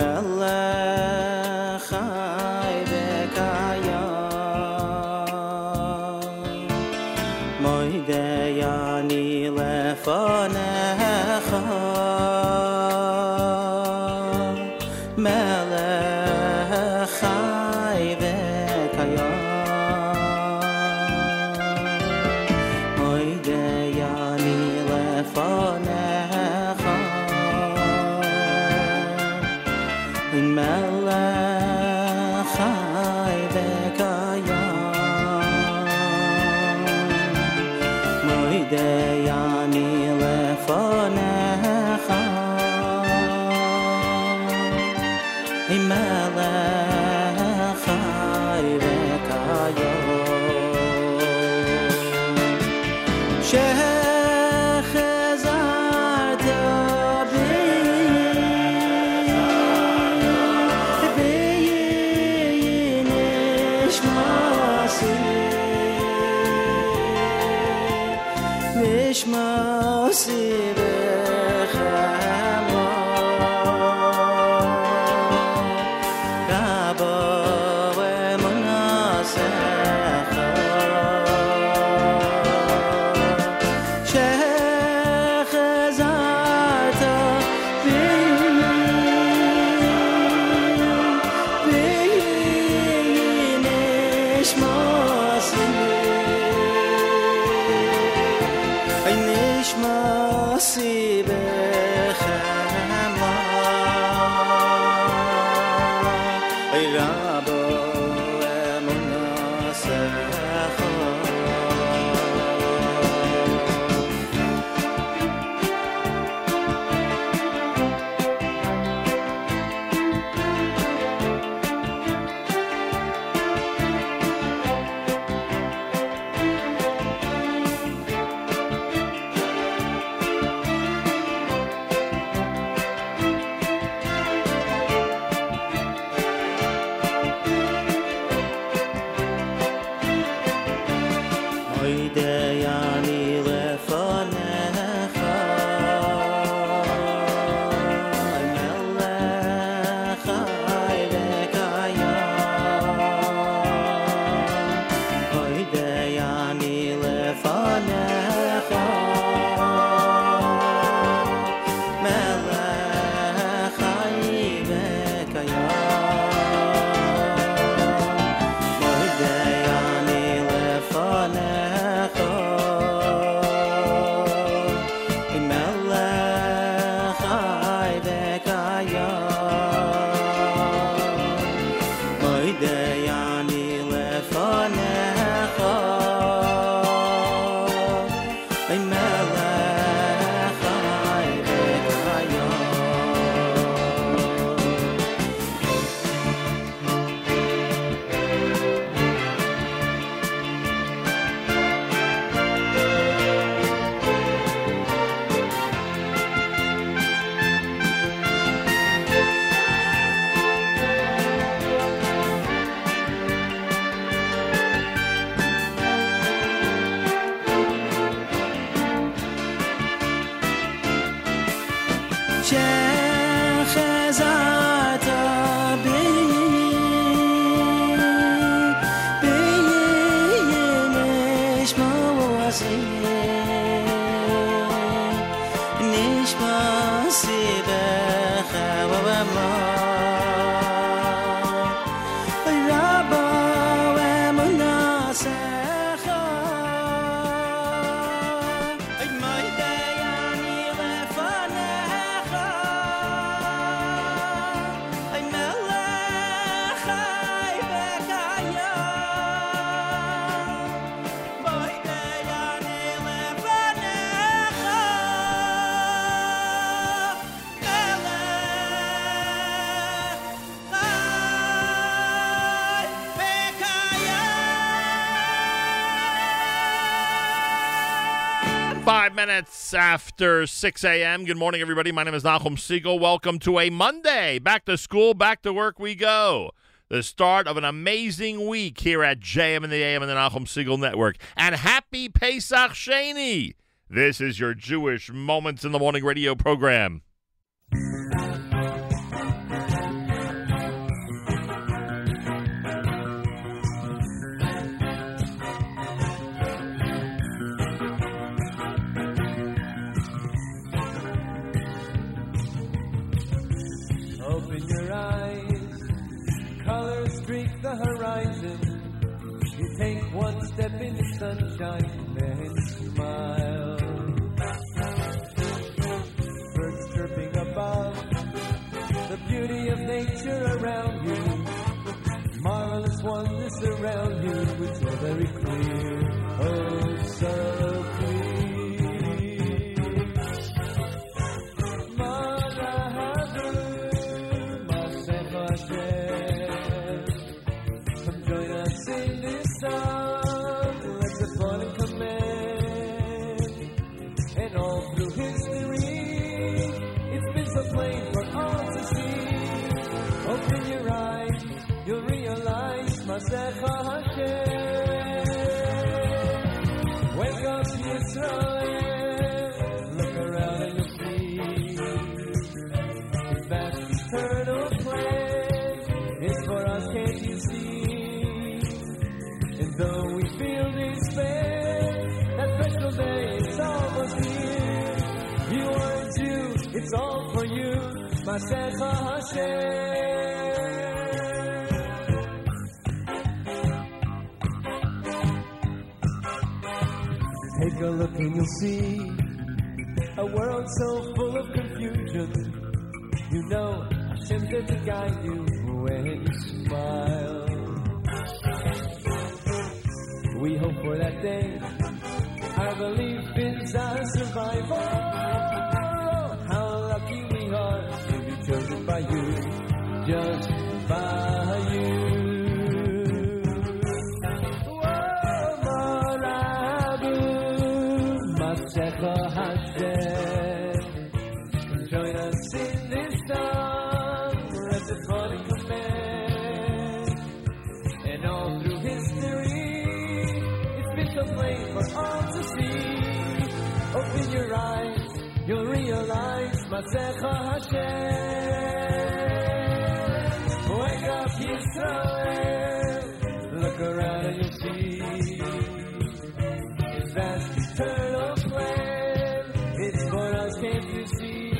Mel minutes after 6 a.m. Good morning, everybody. My name is Nachum Siegel. Welcome to a Monday. Back to school, back to work we go. The start of an amazing week here at JM and the AM and the Nachum Siegel Network. And happy Pesach Sheni. This is your Jewish Moments in the Morning radio program. The Masecha Hashem. Take a look and you'll see a world so full of confusion. You know Hashem's to guide you when you smile. We hope for that day. Our belief is our survival. By you, just by you. Masecha Hashem. Wake up, Yisrael. Look around and you'll see. Eternal plan. It's for us, can't you see?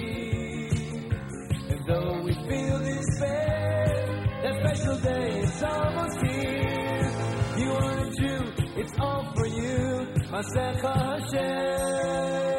And though we feel despair, that special day is almost here. You are a Jew, it's all for you, Masecha Hashem.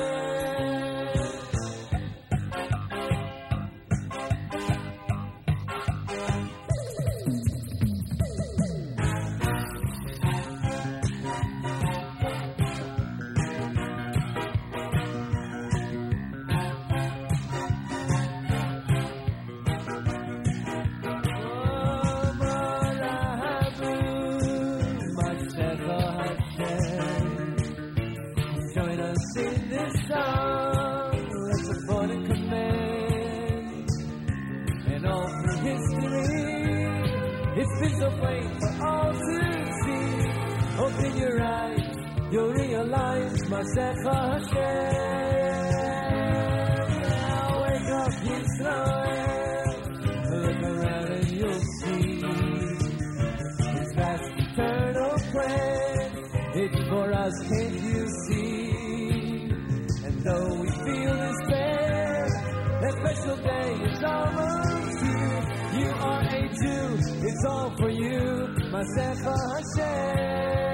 It's so plain for all to see. Open your eyes, you'll realize Masecha Hashem. Now wake up, Yisrael. Look around and you'll see His vast eternal plan. It's for us, can't you see? And though we feel despair, that special day is almost Jew, it's all for you, Masecha Hashem.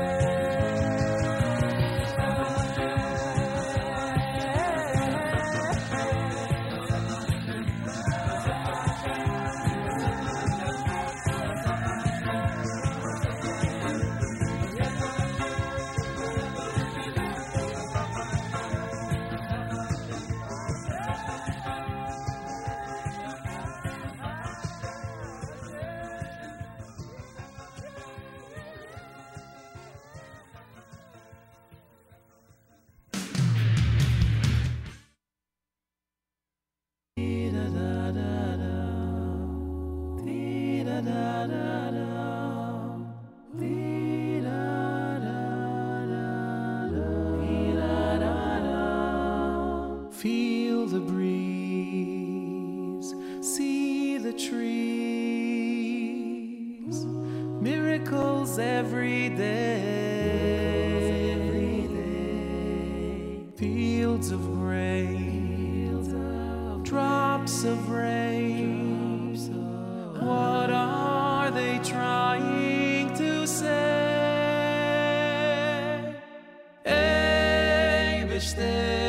ateşte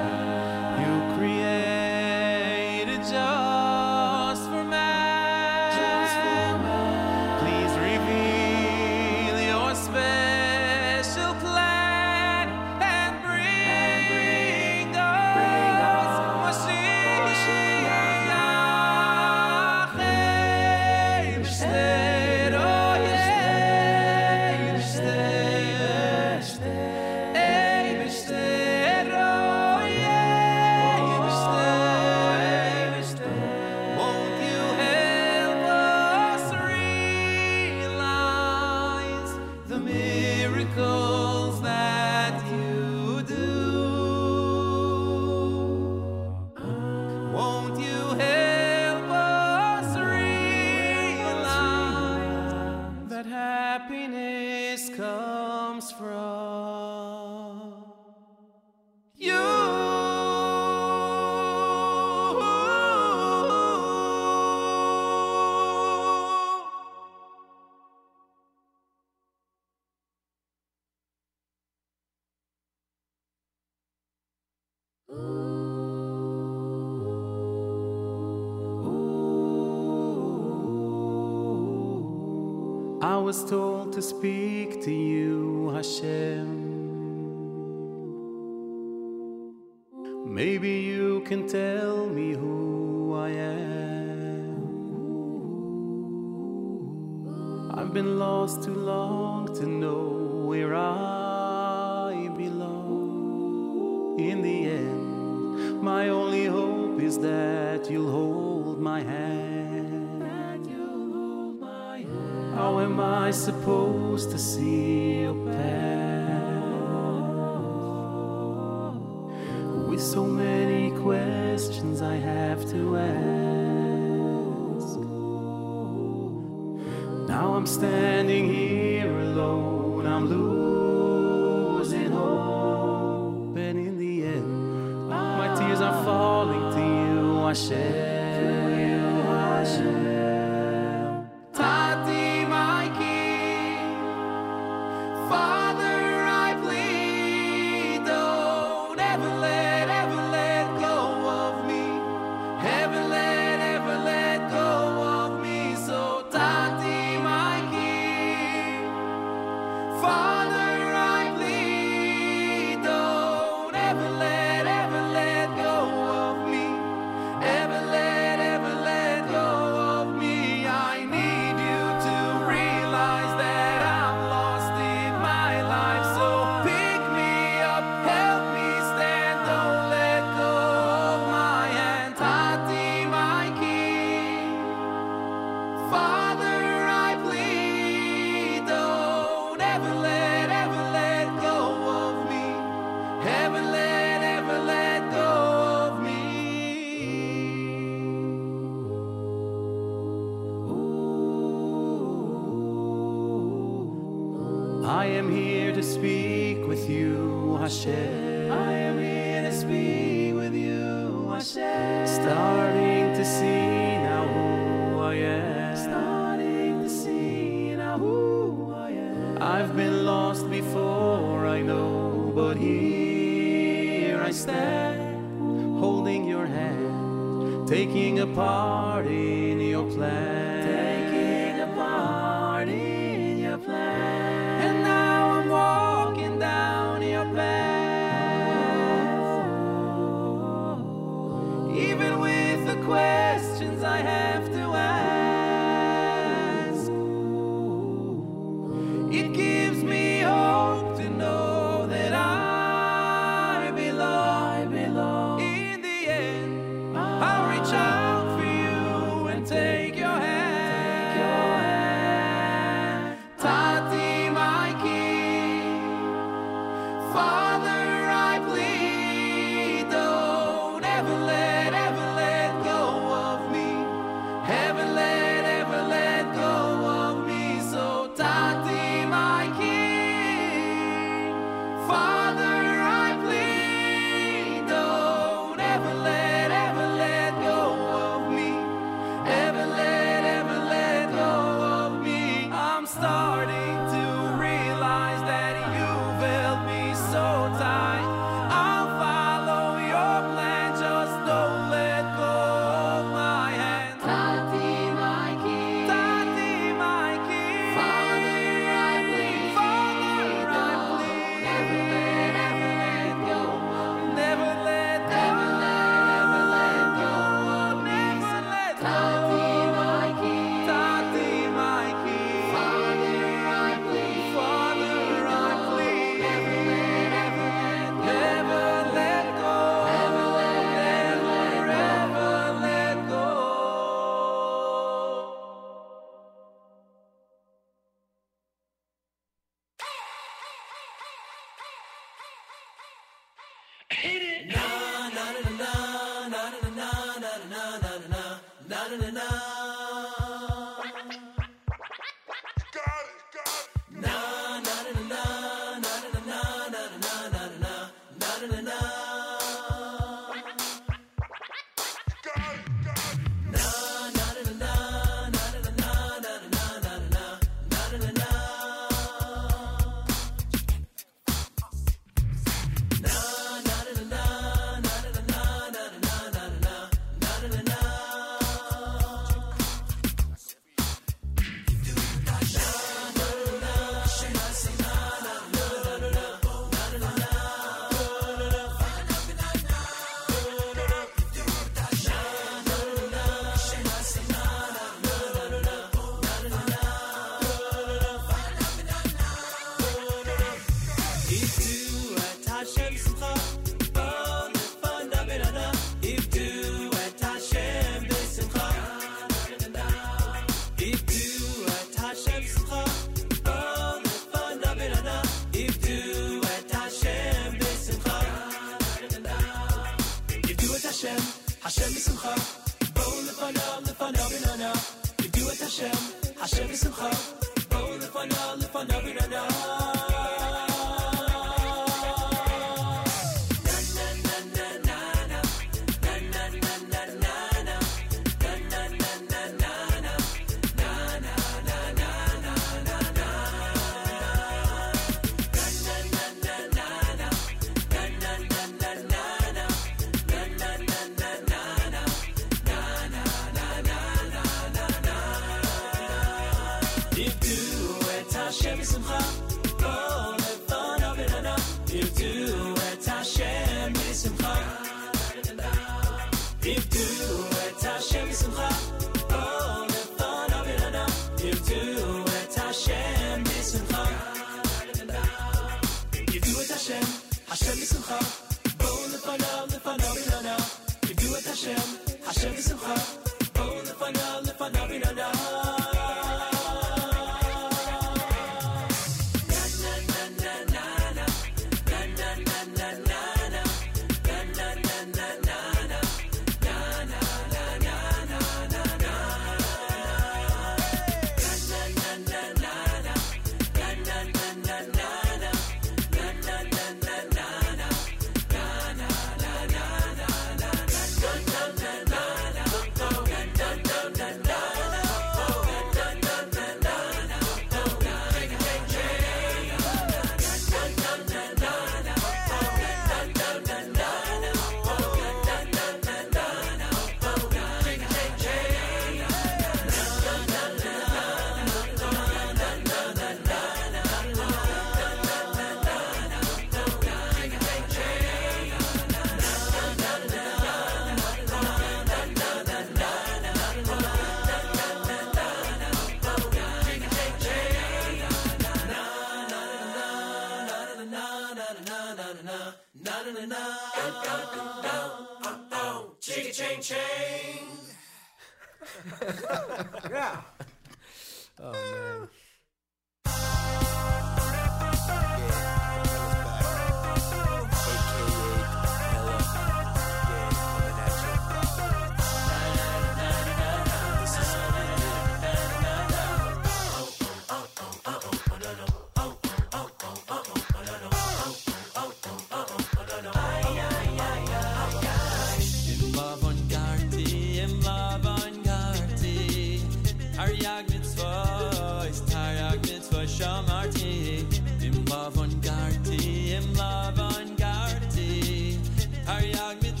har jag mitt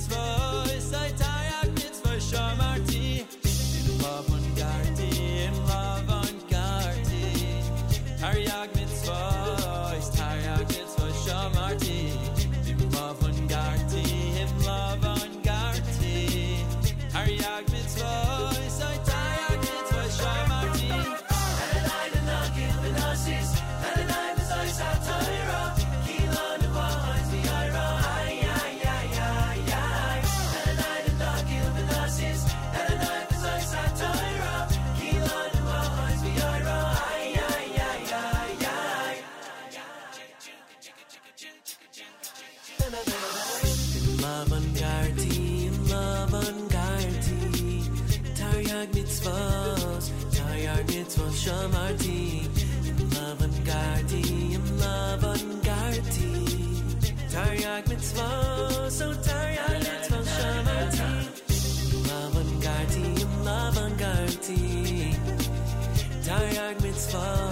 shamarti love and gardi love and gardi taryag mitzvah so taryag mitzvah shamarti love and gardi love and gardi taryag mitzvah.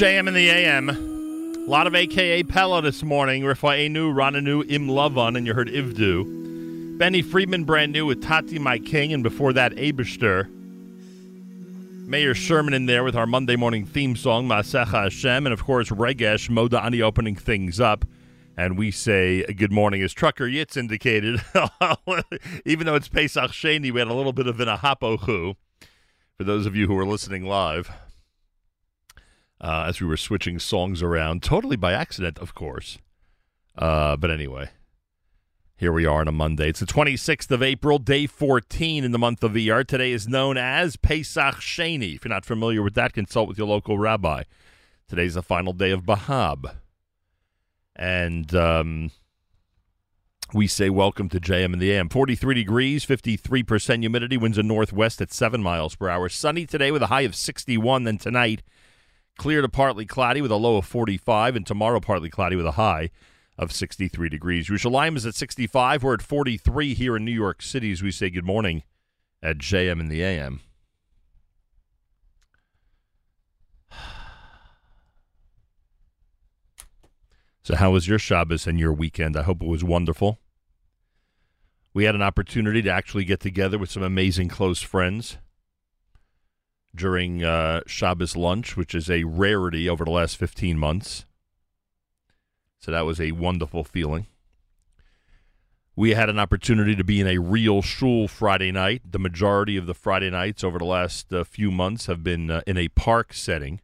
JM in the AM. A lot of a cappella this morning. Rafa'enu, Rananu, Im Lavan, and you heard Ivdu. Benny Friedman, brand new with Tati My King, and before that, Abishter. Mayor Sherman in there with our Monday morning theme song, Masecha Hashem, and of course, Regesh, Modani opening things up. And we say good morning, as Trucker Yitz indicated. Even though it's Pesach Sheni, we had a little bit of an ahapochu for those of you who are listening live uh, as we were switching songs around, totally by accident, of course. Uh, but anyway, here we are on a Monday. It's the 26th of April, day 14 in the month of Iyar. Today is known as Pesach Sheni. If you're not familiar with that, consult with your local rabbi. Today's the final day of Bahab. And um, we say welcome to JM and the AM. 43 degrees, 53% humidity, winds a northwest at 7 miles per hour. Sunny today with a high of 61, then tonight clear to partly cloudy with a low of 45, and tomorrow partly cloudy with a high of 63 degrees. Yerushalayim is at 65. We're at 43 here in New York City as we say good morning at JM and the AM. So, how was your Shabbos and your weekend? I hope it was wonderful. We had an opportunity to actually get together with some amazing close friends during uh, Shabbos lunch, which is a rarity over the last 15 months. So that was a wonderful feeling. We had an opportunity to be in a real shul Friday night. The majority of the Friday nights over the last uh, few months have been uh, in a park setting.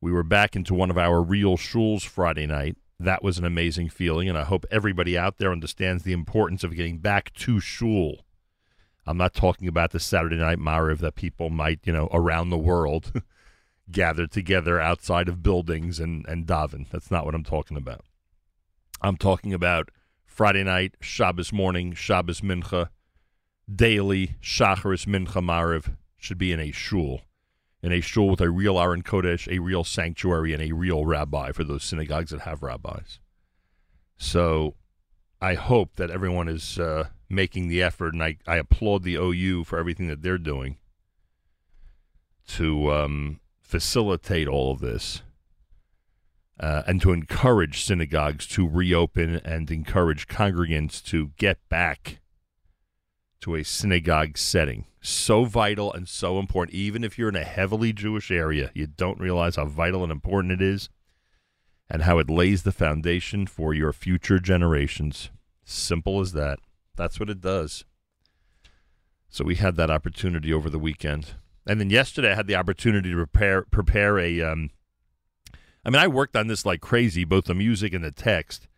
We were back into one of our real shuls Friday night. That was an amazing feeling, and I hope everybody out there understands the importance of getting back to shul. I'm not talking about the Saturday night Mariv that people might, you know, around the world gather together outside of buildings and, and daven. That's not what I'm talking about. I'm talking about Friday night, Shabbos morning, Shabbos mincha, daily Shacharis mincha Mariv should be in a shul. In a shul with a real Aron Kodesh, a real sanctuary, and a real rabbi for those synagogues that have rabbis. So I hope that everyone is uh, making the effort, and I, I applaud the OU for everything that they're doing to um, facilitate all of this uh, and to encourage synagogues to reopen and encourage congregants to get back to a synagogue setting. So vital and so important. Even if you're in a heavily Jewish area, you don't realize how vital and important it is and how it lays the foundation for your future generations. Simple as that. That's what it does. So we had that opportunity over the weekend, and then yesterday I had the opportunity to prepare prepare a. Um, I mean, I worked on this like crazy, both the music and the text.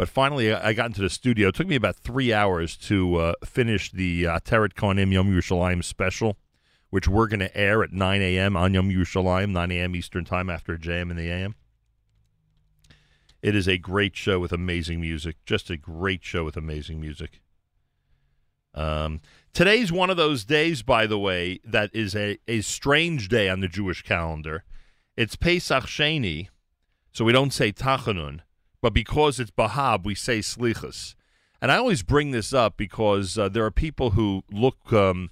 But finally, I got into the studio. It took me about three hours to uh, finish the uh, Ateret Cohanim Yom Yerushalayim special, which we're going to air at 9 a.m. on Yom Yerushalayim, 9 a.m. Eastern Time after JM in the AM. It is a great show with amazing music. Just a great show with amazing music. Um, today's one of those days, by the way, that is a, a strange day on the Jewish calendar. It's Pesach Sheni, so we don't say Tachanun, but because it's Bahab, we say Slichas. And I always bring this up because uh, there are people who look um,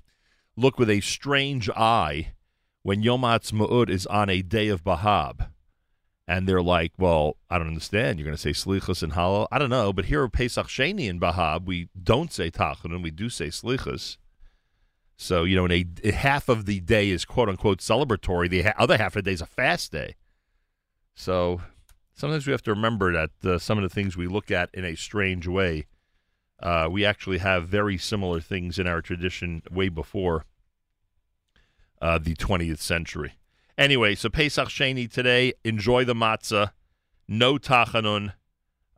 look with a strange eye when Yom Ha'atzmaut is on a day of Bahab and they're like, "Well, I don't understand. You're going to say slichas and Hallel? I don't know." But here at Pesach Sheni in Bahab, we don't say tachanun, we do say slichas. So you know, in a half of the day is quote unquote celebratory. The ha- other half of the day is a fast day. So sometimes we have to remember that uh, some of the things we look at in a strange way, uh, we actually have very similar things in our tradition way before uh, the 20th century. Anyway, so Pesach Sheni today. Enjoy the matzah. No tachanun,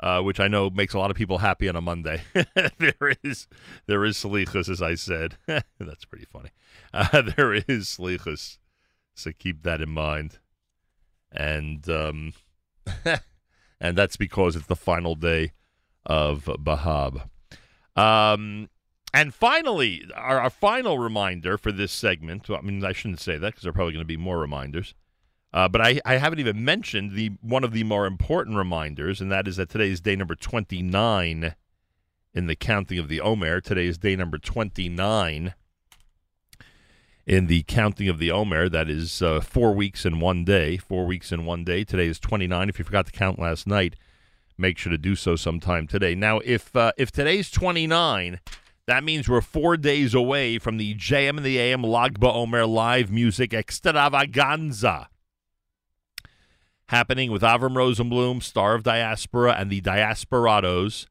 uh, which I know makes a lot of people happy on a Monday. there is there is slichus, as I said. That's pretty funny. Uh, there is slichus, so keep that in mind. And um, and that's because it's the final day of Bahab. Um, and finally, our, our final reminder for this segment. Well, I mean, I shouldn't say that because there are probably going to be more reminders. Uh, but I, I haven't even mentioned the one of the more important reminders, and that is that today is day number 29 in the counting of the Omer. Today is day number 29 in the counting of the Omer. That is uh, four weeks in one day. Four weeks in one day. Today is 29. If you forgot to count last night, make sure to do so sometime today. Now, if uh, if today's 29, that means we're four days away from the JM and the AM Lag BaOmer live music extravaganza. happening with Avram Rosenblum, star of Diaspora, and the Diasporados.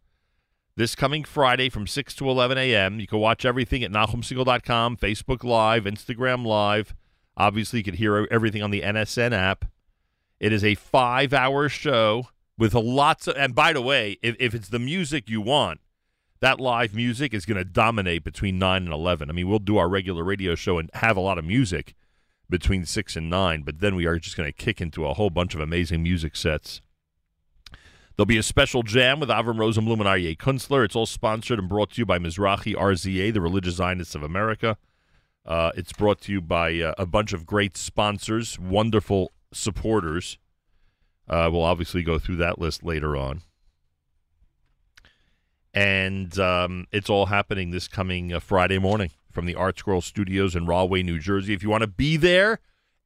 This coming Friday from 6 to 11 a.m. You can watch everything at NachumSegal.com, Facebook Live, Instagram Live. Obviously, you can hear everything on the NSN app. It is a five hour show with lots of, and by the way, if, if it's the music you want, that live music is going to dominate between 9 and 11. I mean, we'll do our regular radio show and have a lot of music between 6 and 9, but then we are just going to kick into a whole bunch of amazing music sets. There'll be a special jam with Avram Rosenblum and Aryeh Kunstler. It's all sponsored and brought to you by Mizrahi RZA, the Religious Zionists of America. Uh, it's brought to you by uh, a bunch of great sponsors, wonderful supporters. Uh, we'll obviously go through that list later on. And um, it's all happening this coming uh, Friday morning from the ArtScroll Studios in Rahway, New Jersey. If you want to be there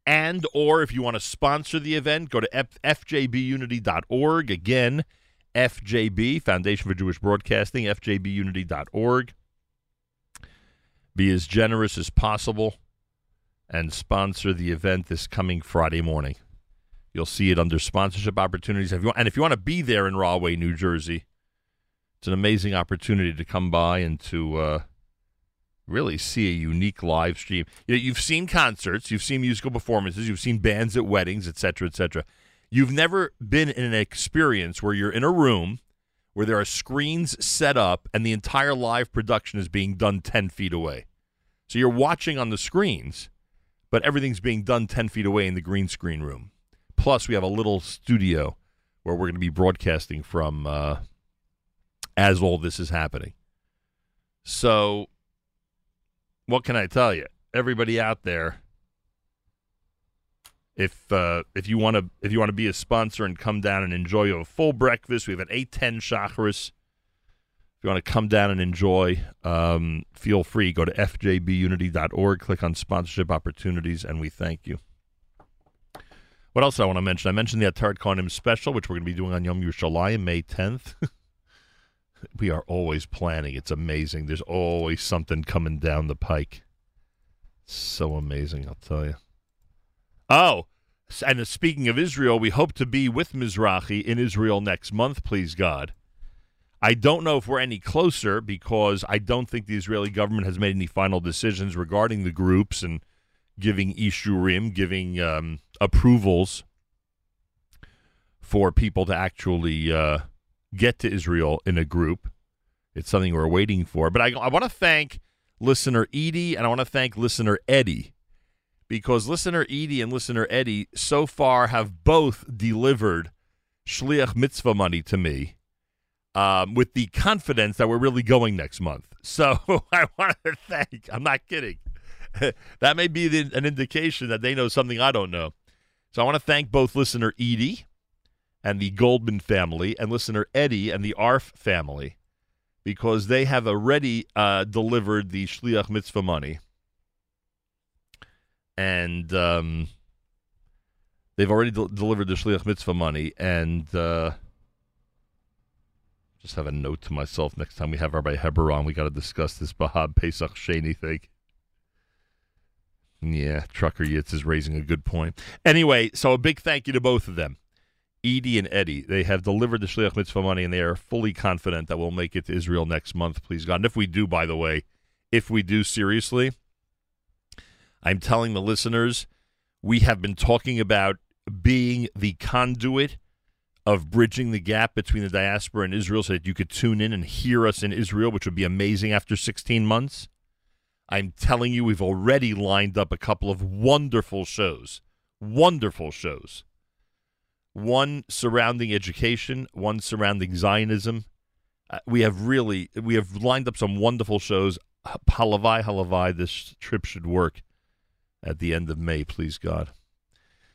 and or if you want to sponsor the event, go to F- fjbunity.org. Again, FJB, Foundation for Jewish Broadcasting, fjbunity.org. Be as generous as possible and sponsor the event this coming Friday morning. You'll see it under sponsorship opportunities. If you want, and if you want to be there in Rahway, New Jersey, it's an amazing opportunity to come by and to uh, really see a unique live stream. You you've seen concerts, you've seen musical performances, you've seen bands at weddings, etc., etc. You've never been in an experience where you're in a room where there are screens set up and the entire live production is being done 10 feet away. So you're watching on the screens, but everything's being done 10 feet away in the green screen room. Plus, we have a little studio where we're going to be broadcasting from uh, as all this is happening. So, what can I tell you? Everybody out there, if uh, if you want to if you want to be a sponsor and come down and enjoy a full breakfast, we have an eight ten Shacharis. If you want to come down and enjoy, um, feel free. Go to fjbunity.org, click on sponsorship opportunities, and we thank you. What else I want to mention? I mentioned the Atard special, which we're going to be doing on Yom Yerushalayim, May 10th. we are always planning. It's amazing. There's always something coming down the pike. So amazing, I'll tell you. Oh, and speaking of Israel, we hope to be with Mizrahi in Israel next month, please God. I don't know if we're any closer because I don't think the Israeli government has made any final decisions regarding the groups and giving ishurim, giving um, approvals for people to actually uh, get to Israel in a group. It's something we're waiting for. But I, I want to thank listener Edie and I want to thank listener Eddie because listener Edie and listener Eddie so far have both delivered shliach mitzvah money to me um, with the confidence that we're really going next month. So I want to thank. I'm not kidding. that may be the, an indication that they know something I don't know. So I want to thank both listener Edie and the Goldman family and listener Eddie and the Arf family because they have already uh, delivered the Shliach Mitzvah money. And um, they've already del- delivered the Shliach Mitzvah money. And uh, just have a note to myself next time we have Rabbi Heber on, we got to discuss this Bahab Pesach Sheni thing. Yeah, Trucker Yitz is raising a good point. Anyway, so a big thank you to both of them. Edie and Eddie, they have delivered the Shliach Mitzvah money, and they are fully confident that we'll make it to Israel next month, please God. And if we do, by the way, if we do seriously, I'm telling the listeners, we have been talking about being the conduit of bridging the gap between the diaspora and Israel so that you could tune in and hear us in Israel, which would be amazing after 16 months. I'm telling you, we've already lined up a couple of wonderful shows. Wonderful shows. One surrounding education, one surrounding Zionism. Uh, we have really, we have lined up some wonderful shows. Halavai, halavai, this trip should work at the end of May, please God.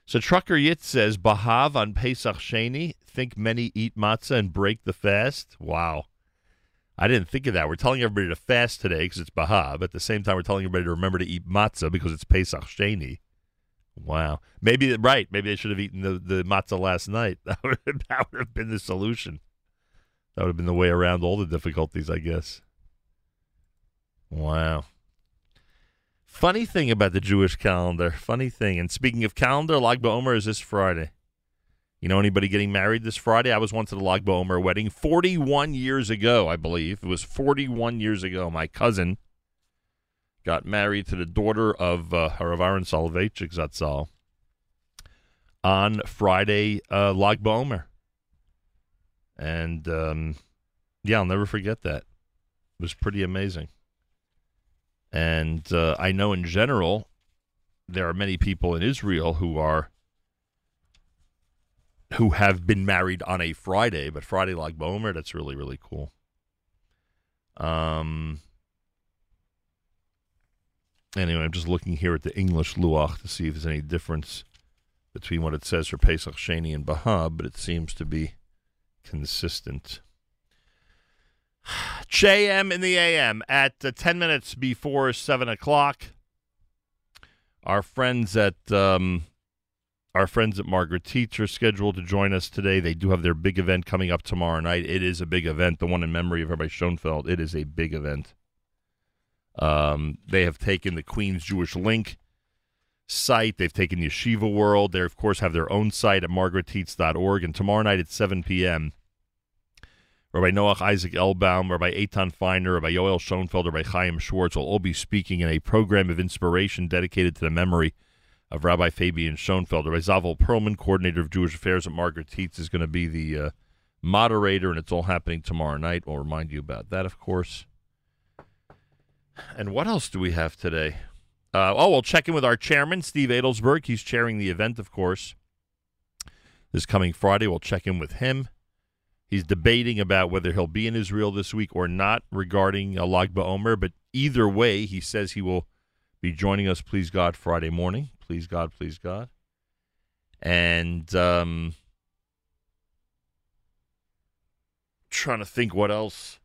So Trucker Yitz says, Bahav on Pesach Sheni, think many eat matzah and break the fast. Wow. I didn't think of that. We're telling everybody to fast today because it's Bahav. At the same time, we're telling everybody to remember to eat matzah because it's Pesach Sheni. Wow. Maybe, right, maybe they should have eaten the, the matzah last night. That would, that would have been the solution. That would have been the way around all the difficulties, I guess. Wow. Funny thing about the Jewish calendar. Funny thing. And speaking of calendar, Lag BaOmer is this Friday. You know anybody getting married this Friday? I was once at a Lag BaOmer wedding 41 years ago, I believe. It was 41 years ago. My cousin got married to the daughter of uh, Harav Aaron Soloveitchik Zatzal on Friday, uh, Lag BaOmer. And um, yeah, I'll never forget that. It was pretty amazing. And uh, I know in general, there are many people in Israel who are who have been married on a Friday, but Friday Lag BaOmer, that's really really cool. Um. Anyway, I'm just looking here at the English luach to see if there's any difference between what it says for Pesach Sheni and Bahab, but it seems to be consistent. JM in the AM at uh, 10 minutes before 7 o'clock. Our friends at um, our friends at Margaret Tietz are scheduled to join us today. They do have their big event coming up tomorrow night. It is a big event, the one in memory of Rabbi Schoenfeld. It is a big event. Um, they have taken the Queen's Jewish Link site. They've taken Yeshiva World. They, of course, have their own site at margarettietz.org. And tomorrow night at 7 p.m., Rabbi Noach Isaac Oelbaum, Rabbi Eitan Feiner, Rabbi Yoel Schoenfeld, Rabbi Chaim Schwartz will all be speaking in a program of inspiration dedicated to the memory of Rabbi Fabian Schoenfeld. Rabbi Zavel Perlman, coordinator of Jewish Affairs at Margaret Tietz, is going to be the uh, moderator, and it's all happening tomorrow night. We'll remind you about that, of course. And what else do we have today? Uh, oh, we'll check in with our chairman, Steve Adelsberg. He's chairing the event, of course. This coming Friday, we'll check in with him. He's debating about whether he'll be in Israel this week or not regarding uh, Lag but either way, he says he will be joining us, please God, Friday morning. Please God, please God. And um, trying to think what else.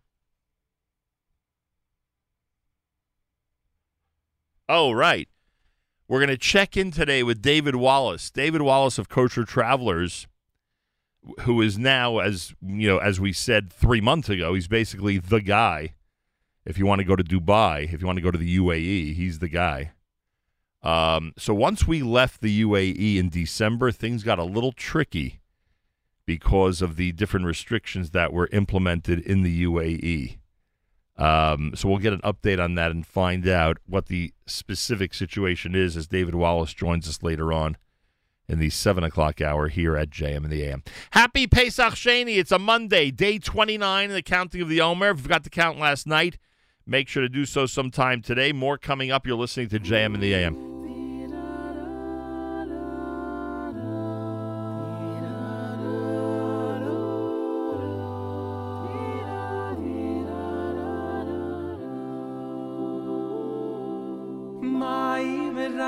Oh, right. We're going to check in today with David Wallace. David Wallace of Kosher Travelers who is now, as you know, as we said three months ago, he's basically the guy. If you want to go to Dubai, if you want to go to the UAE, he's the guy. Um, so once we left the UAE in December, things got a little tricky because of the different restrictions that were implemented in the UAE. Um, so we'll get an update on that and find out what the specific situation is as David Wallace joins us later on in the 7 o'clock hour here at JM in the AM. Happy Pesach Sheni. It's a Monday, day 29 in the counting of the Omer. If you forgot to count last night, make sure to do so sometime today. More coming up. You're listening to JM in the AM.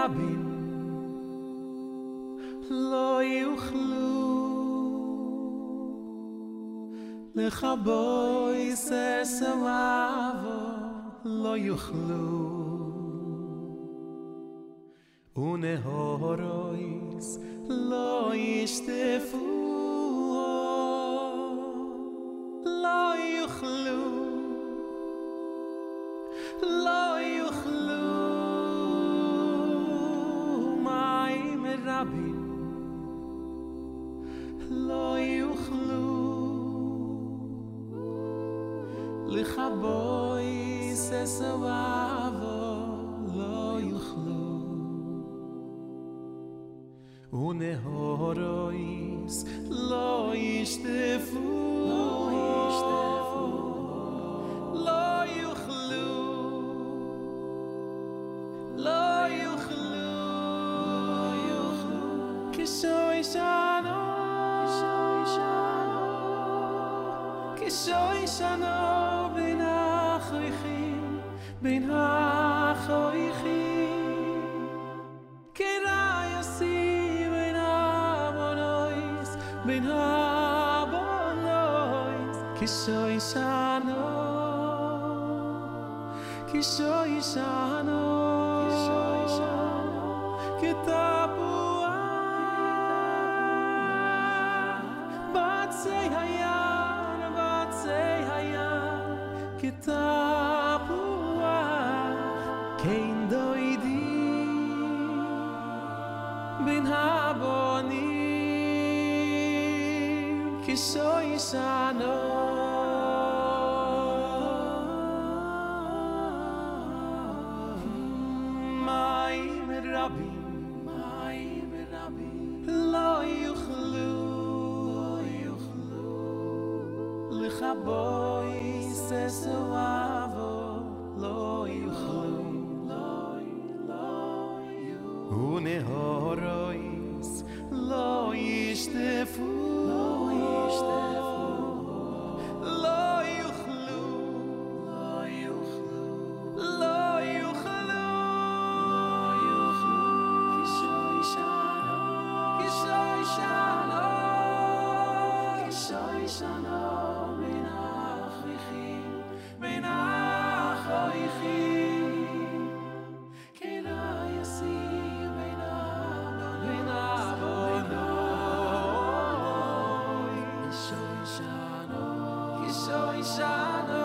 רבים לא יוכלו לכבוי ססוואבו לא יוכלו ונהורויס לא ישטפו לא יוכלו לא יוכלו רבים לא יוכלו לכבוי ססוואבו לא יוכלו ונהורויס לא ישטפו שנו בין החויכים בין so is a no my rabbi my rabbi lo you khlu you khlu le khaboy se you khlu you lo Shoy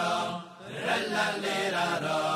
la la la la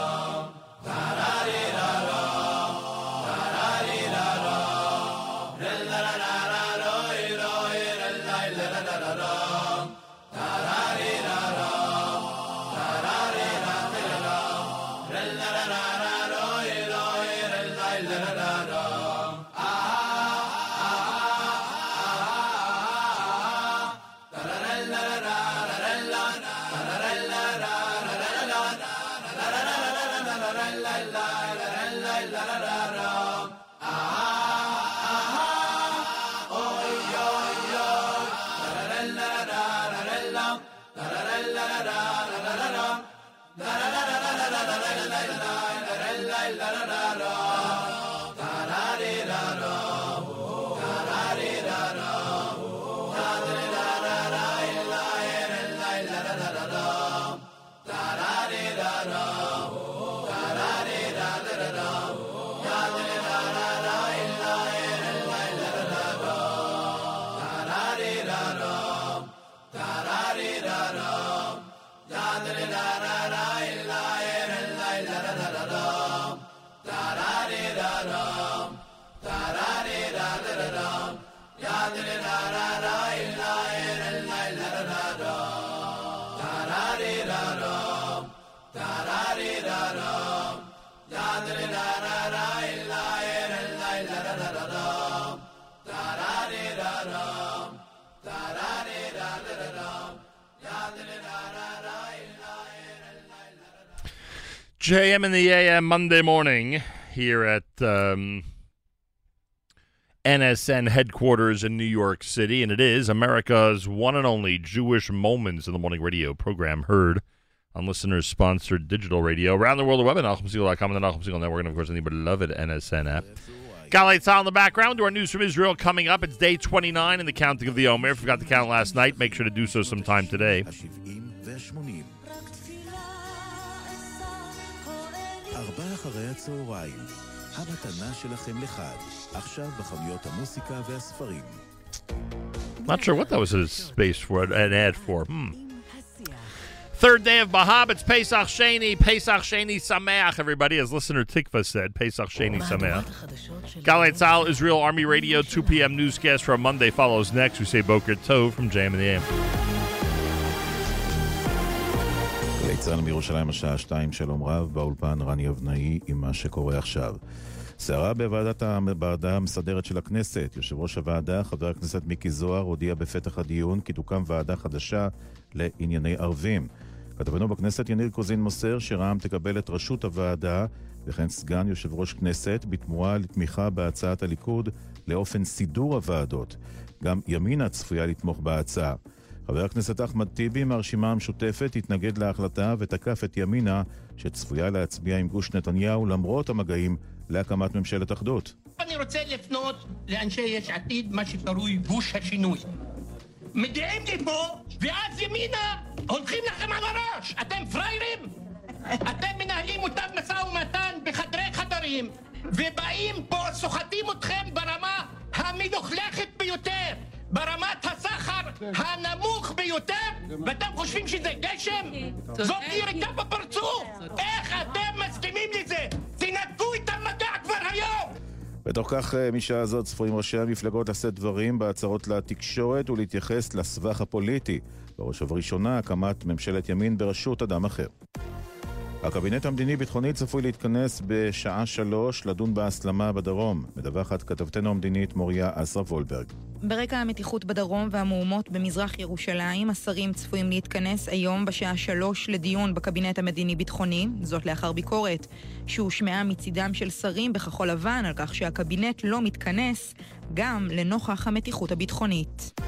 la la la la. JM in the AM Monday morning here at um, NSN headquarters in New York City, and it is America's one and only Jewish Moments in the Morning radio program heard on listeners sponsored digital radio around the world of web at NachumSegal.com and the Segal Network, and of course, on the beloved NSN app. Galay on in the background our news from Israel coming up. It's day 29 in the counting of the Omer. Forgot to count last night, make sure to do so sometime today. ארבע אחרי הצהריים, המתנה שלכם לחג, עכשיו בחנויות המוסיקה והספרים. Not sure what that was a space for, an ad for. Hmm. Third day of Bahab, it's Pesach Sheni, Pesach Sheni Sameach, everybody, as listener Tikva said, Pesach Sheni Sameach. Galay Tzal, Israel Army Radio, 2 p.m. newscast for Monday follows next. We say Boker Tov from JM and the AM. צה"ל מירושלים השעה שתיים, שלום רב, באולפן רני אבנאי עם מה שקורה עכשיו. סערה בוועדת הוועדה המסדרת של הכנסת. יושב ראש הוועדה, חבר הכנסת מיקי זוהר, הודיע בפתח הדיון כי תוקם ועדה חדשה לענייני ערבים. כתבנו בכנסת יניר קוזין מוסר שרע"מ תקבל את ראשות הוועדה וכן סגן יושב ראש כנסת בתמורה לתמיכה בהצעת הליכוד לאופן סידור הוועדות. גם ימינה צפויה לתמוך בהצעה. חבר הכנסת אחמד טיבי מהרשימה המשותפת התנגד להחלטה ותקף את ימינה שצפויה להצביע עם גוש נתניהו למרות המגעים להקמת ממשלת אחדות. אני רוצה לפנות לאנשי יש עתיד, מה שקרוי גוש השינוי. מגיעים לפה, ואז ימינה הולכים לכם על הראש. אתם פראיירים? אתם מנהלים אותם משא ומתן בחדרי חדרים, ובאים פה, סוחטים אתכם ברמה המלוכלכת ביותר, ברמת הסחר הנמוך ביותר, ואתם חושבים שזה גשם? זאת יריקה בפרצוף! איך אתם מסכימים לזה? תנתקו את המגע כבר היום! בתוך כך, אה, משעה זאת צפויים ראשי המפלגות לשאת דברים בהצהרות לתקשורת ולהתייחס לסבך הפוליטי. בראש ובראשונה, הקמת ממשלת ימין בראשות אדם אחר. הקבינט המדיני-ביטחוני צפוי להתכנס בשעה שלוש לדון בהסלמה בדרום, מדווחת כתבתנו המדינית מוריה אסרה וולברג. ברקע המתיחות בדרום והמהומות במזרח ירושלים, השרים צפויים להתכנס היום בשעה שלוש לדיון בקבינט המדיני-ביטחוני, זאת לאחר ביקורת שהושמעה מצידם של שרים בכחול לבן על כך שהקבינט לא מתכנס, גם לנוכח המתיחות הביטחונית.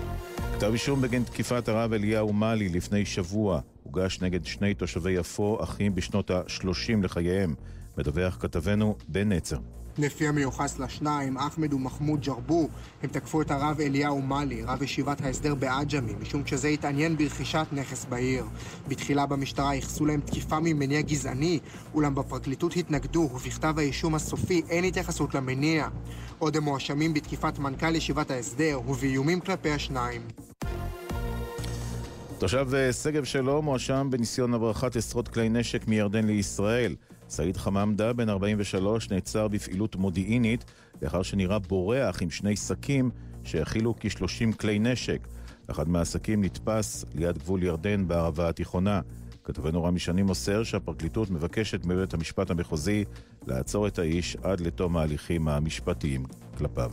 כתב אישום בגין תקיפת הרב אליהו מאלי לפני שבוע הוגש נגד שני תושבי יפו, אחים בשנות ה-30 לחייהם, מדווח כתבנו בן נצר. לפי המיוחס לשניים, אחמד ומחמוד ג'רבו, הם תקפו את הרב אליהו מאלי, רב ישיבת ההסדר בעג'מי, משום שזה התעניין ברכישת נכס בעיר. בתחילה במשטרה ייחסו להם תקיפה ממניע גזעני, אולם בפרקליטות התנגדו, ובכתב האישום הסופי אין התייחסות למניע. עוד הם מואשמים בתקיפת מנכ"ל ישיבת ההסדר, ובאיומים כלפי השניים. תושב אה, שגב שלום מואשם בניסיון הברחת עשרות כלי נשק מירדן לישראל. סעיד חממדה, בן 43, נעצר בפעילות מודיעינית לאחר שנראה בורח עם שני שקים שהכילו כ-30 כלי נשק. אחד מהעסקים נתפס ליד גבול ירדן בערבה התיכונה. כתבנו רמי שני מוסר שהפרקליטות מבקשת מבית המשפט המחוזי לעצור את האיש עד לתום ההליכים המשפטיים כלפיו.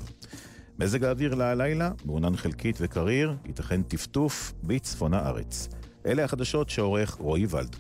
מזג האוויר להלילה, מעונן חלקית וקריר, ייתכן טפטוף בצפון הארץ. אלה החדשות שעורך רועי ולד.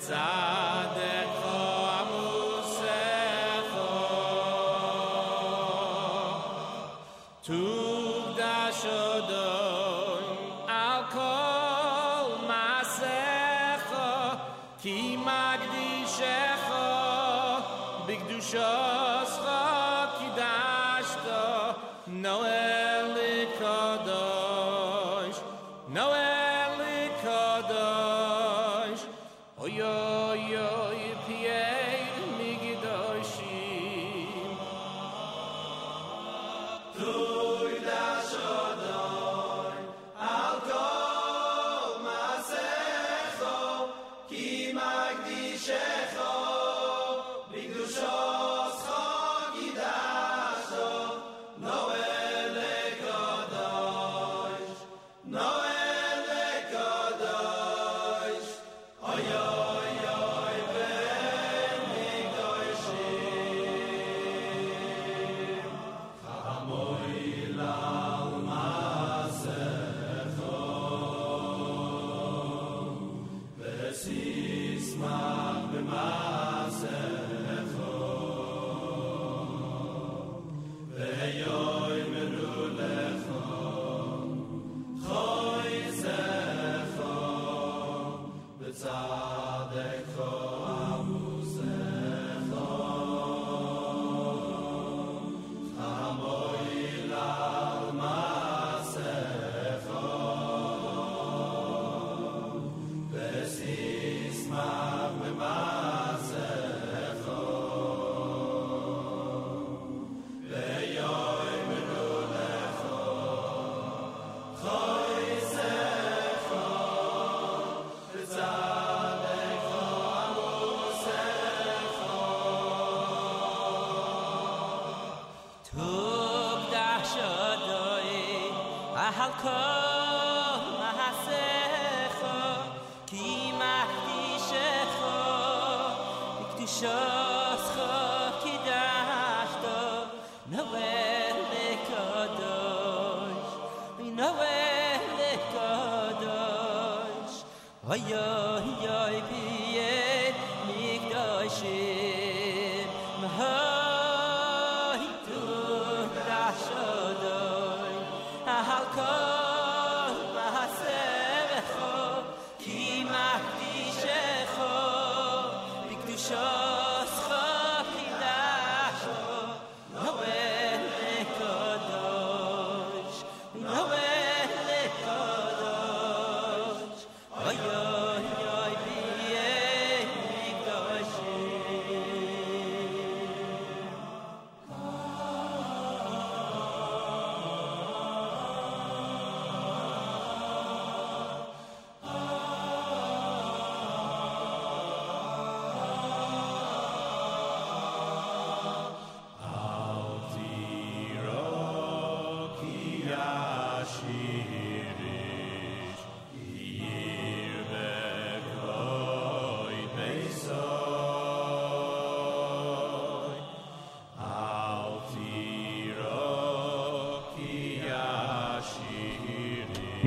Zeit.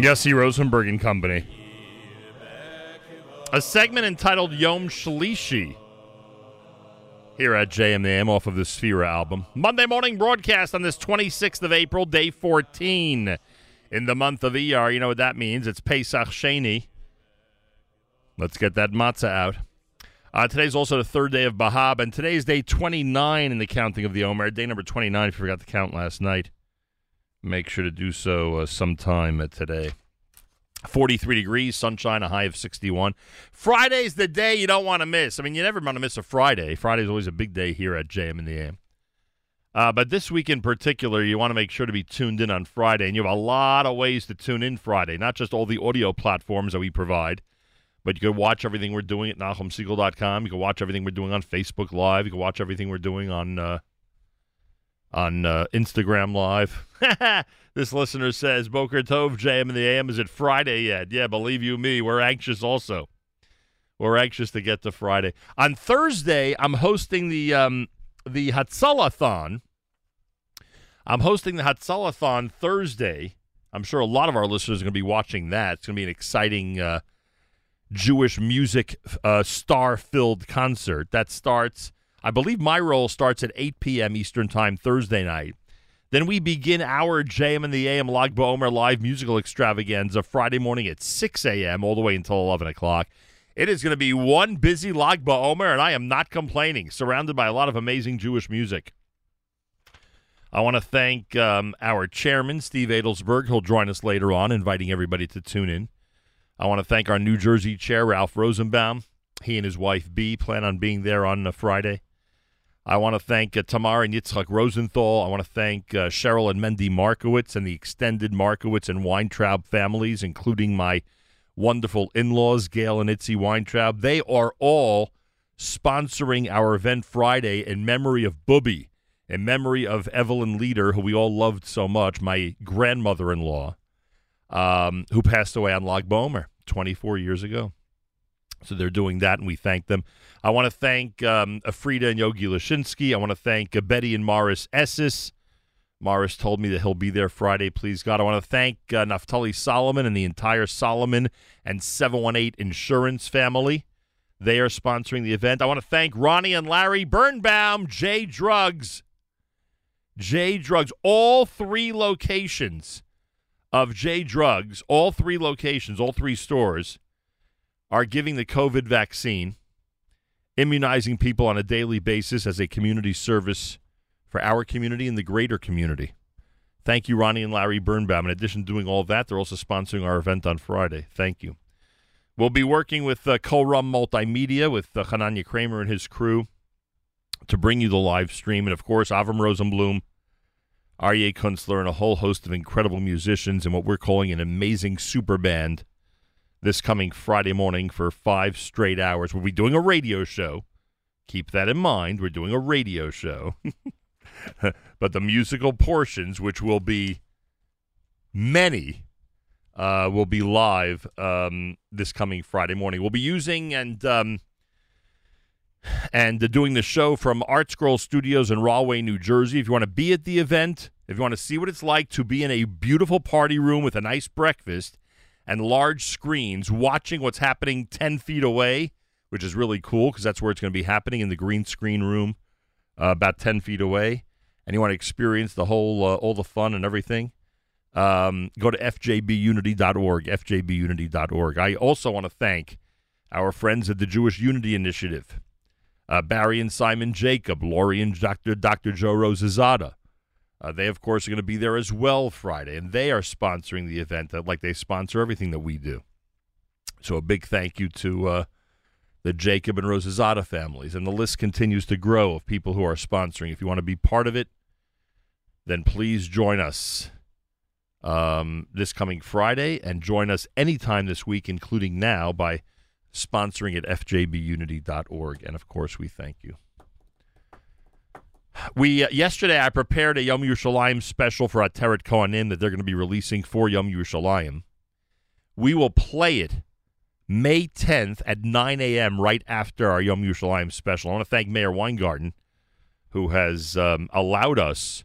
Yossi Rosenberg and Company. A segment entitled Yom Shlishi here at JMAM off of the Sphera album. Monday morning broadcast on this 26th of April, day 14 in the month of ER. You know what that means? It's Pesach Sheni. Let's get that matzah out. Uh, today's also the third day of Bahab, and today's day 29 in the counting of the Omer. Day number 29, if you forgot to count last night. Make sure to do so uh, sometime today. 43 degrees, sunshine, a high of 61. Friday's the day you don't want to miss. I mean, you never want to miss a Friday. Friday's always a big day here at JM in the AM. Uh, but this week in particular, you want to make sure to be tuned in on Friday. And you have a lot of ways to tune in Friday, not just all the audio platforms that we provide, but you can watch everything we're doing at NachumSegal.com. You can watch everything we're doing on Facebook Live. You can watch everything we're doing on uh, on uh, Instagram Live. this listener says, Boker Tov, JM and the AM, is it Friday yet? Yeah, believe you me, we're anxious also. We're anxious to get to Friday. On Thursday, I'm hosting the um, the Hatzalathon. I'm hosting the Hatzalathon Thursday. I'm sure a lot of our listeners are going to be watching that. It's going to be an exciting uh, Jewish music uh, star filled concert that starts, I believe my role starts at 8 p.m. Eastern Time Thursday night. Then we begin our JM and the AM Lag BaOmer live musical extravaganza Friday morning at 6 a.m. all the way until 11 o'clock. It is going to be one busy Lag BaOmer, and I am not complaining, surrounded by a lot of amazing Jewish music. I want to thank um, our chairman, Steve Adelsberg. He'll join us later on, inviting everybody to tune in. I want to thank our New Jersey chair, Ralph Rosenbaum. He and his wife, B, plan on being there on uh, Friday. I want to thank uh, Tamar and Yitzchak Rosenthal. I want to thank uh, Cheryl and Mendy Markowitz and the extended Markowitz and Weintraub families, including my wonderful in laws, Gail and Itzy Weintraub. They are all sponsoring our event Friday in memory of Booby, in memory of Evelyn Leader, who we all loved so much, my grandmother in law, um, who passed away on Lag BaOmer 24 years ago. So they're doing that, and we thank them. I want to thank um, Afrida and Yogi Lashinsky. I want to thank uh, Betty and Morris Esses. Morris told me that he'll be there Friday, please God. I want to thank uh, Naftali Solomon and the entire Solomon and 718 Insurance family. They are sponsoring the event. I want to thank Ronnie and Larry Birnbaum, J Drugs. J Drugs, all three locations of J Drugs, all three locations, all three stores are giving the COVID vaccine, immunizing people on a daily basis as a community service for our community and the greater community. Thank you, Ronnie and Larry Birnbaum. In addition to doing all that, they're also sponsoring our event on Friday. Thank you. We'll be working with uh, Koram Multimedia, with uh, Hananya Kramer and his crew, to bring you the live stream. And of course, Avram Rosenblum, Aryeh Kunstler, and a whole host of incredible musicians and what we're calling an amazing super band this coming Friday morning for five straight hours. We'll be doing a radio show. Keep that in mind. We're doing a radio show. but the musical portions, which will be many, uh, will be live um, this coming Friday morning. We'll be using and um, and doing the show from ArtScroll Studios in Rahway, New Jersey. If you want to be at the event, if you want to see what it's like to be in a beautiful party room with a nice breakfast and large screens watching what's happening 10 feet away, which is really cool because that's where it's going to be happening in the green screen room uh, about 10 feet away, and you want to experience the whole, uh, all the fun and everything, um, go to fjbunity.org, fjbunity.org. I also want to thank our friends at the Jewish Unity Initiative, uh, Barry and Simon Jacob, Lori and Dr. Dr. Joe Rosazada. Uh, they, of course, are going to be there as well Friday, and they are sponsoring the event uh, like they sponsor everything that we do. So a big thank you to uh, the Jacob and Rosazada families, and the list continues to grow of people who are sponsoring. If you want to be part of it, then please join us um, this coming Friday, and join us anytime this week, including now, by sponsoring at fjbunity.org. And of course, we thank you. We uh, yesterday I prepared a Yom Yerushalayim special for Ateret Cohanim that they're going to be releasing for Yom Yerushalayim. We will play it May 10th at 9 a.m. right after our Yom Yerushalayim special. I want to thank Meir Weingarten, who has um, allowed us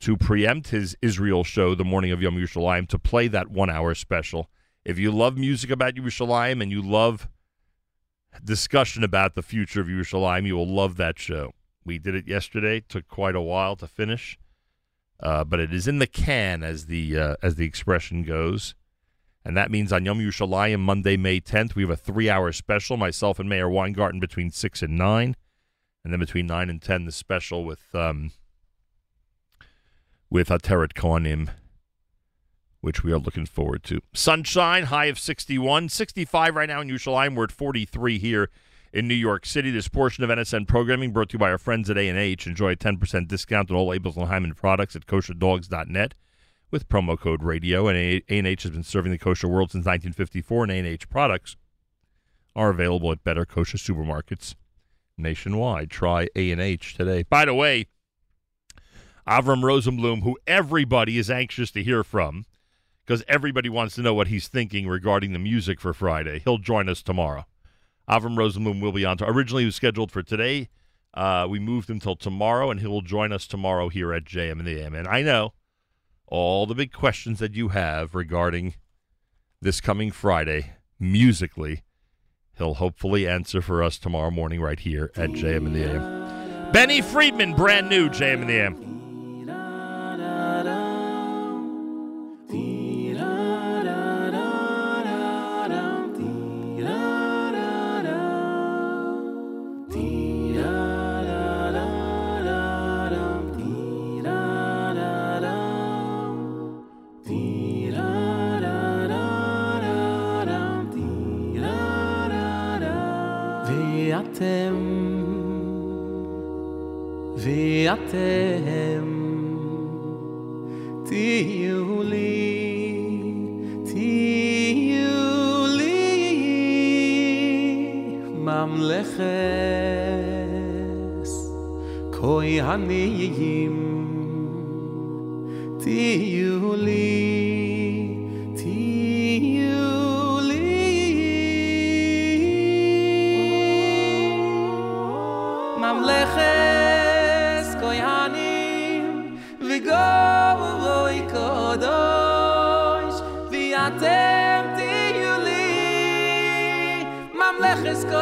to preempt his Israel show the morning of Yom Yerushalayim to play that one-hour special. If you love music about Yerushalayim and you love discussion about the future of Yerushalayim, you will love that show. We did it yesterday; took quite a while to finish, uh, but it is in the can, as the uh, as the expression goes. And that means on Yom Yerushalayim, Monday, May 10th, we have a three-hour special. Myself and Meir Weingarten between six and nine, and then between nine and ten, the special with um, with Ateret Cohanim, which we are looking forward to. Sunshine, high of 61, 65 right now in Yerushalayim. We're at 43 here in New York City. This portion of NSN programming brought to you by our friends at A&H. Enjoy a 10% discount on all Abeles and Heymann products at kosherdogs.net with promo code radio. And A&H has been serving the kosher world since 1954, and A&H products are available at better kosher supermarkets nationwide. Try A&H today. By the way, Avram Rosenblum, who everybody is anxious to hear from, because everybody wants to know what he's thinking regarding the music for Friday. He'll join us tomorrow. Avram Rosenblum will be on. To, originally, he was scheduled for today. Uh, we moved him till tomorrow, and he will join us tomorrow here at JM and the AM. And I know all the big questions that you have regarding this coming Friday musically. He'll hopefully answer for us tomorrow morning right here at JM and the AM. Benny Friedman, brand new JM and the AM. ואתם, תהיו לי, תהיו לי ממלכת כהנים, תהיו לי,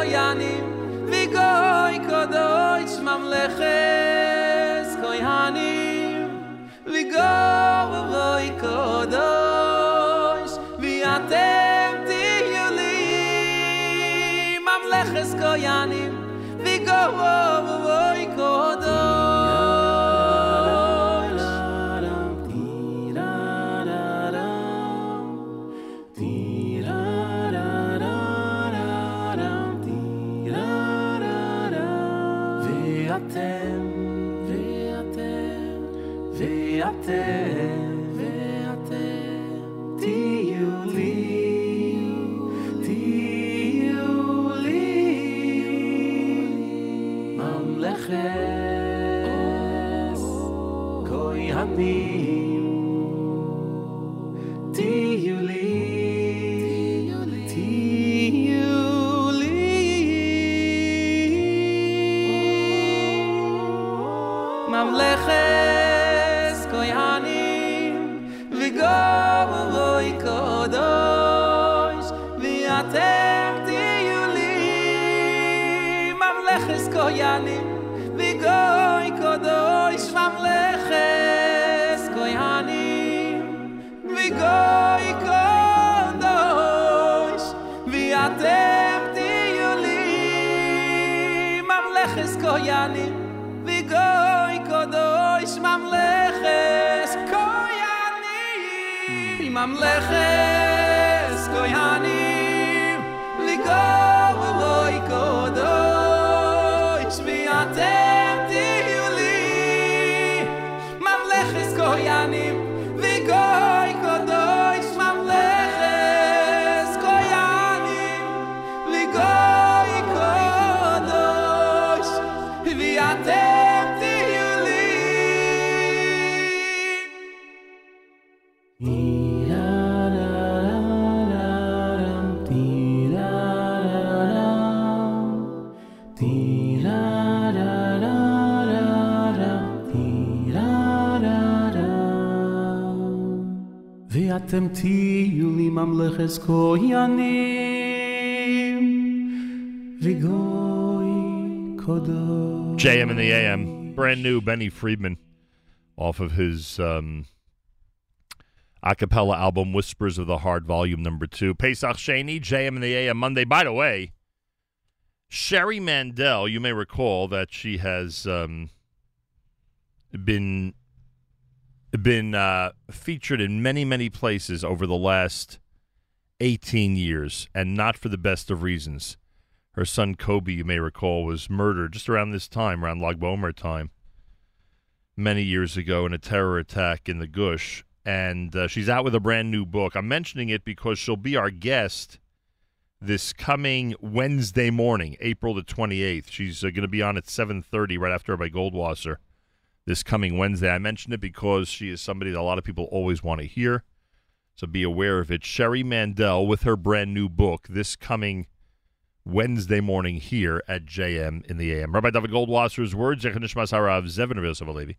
ממלכת כהנים וגוי קדוש ממלכת the AM, brand new Benny Friedman off of his um, a cappella album Whispers of the Heart, volume number two. Pesach Sheni, JM in the AM Monday. By the way, Sherri Mandell, you may recall that she has um, been been uh, featured in many, many places over the last 18 years, and not for the best of reasons. Her son Koby, you may recall, was murdered just around this time, around Lag BaOmer time, many years ago in a terror attack in the Gush. And uh, she's out with a brand new book. I'm mentioning it because she'll be our guest this coming Wednesday morning, April the 28th. She's uh, going to be on at 7:30 right after by Goldwasser this coming Wednesday. I mentioned it because she is somebody that a lot of people always want to hear. So be aware of it. Sherri Mandell with her brand new book this coming Wednesday morning here at JM in the AM. Rabbi David Goldwasser's words, Zechon Nishmas Harav Zevin Yosef Alevi,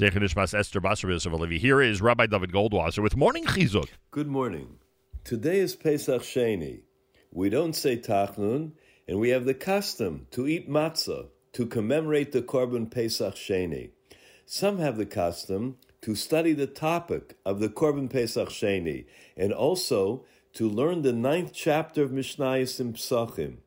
Esther Basar Yosef Here is Rabbi David Goldwasser with Morning Chizuk. Good morning. Today is Pesach Sheni. We don't say Tachnun, and we have the custom to eat matzah to commemorate the Korban Pesach Sheni. Some have the custom to study the topic of the Korban Pesach Sheni, and also to learn the ninth chapter of Mishnayos in Psachim.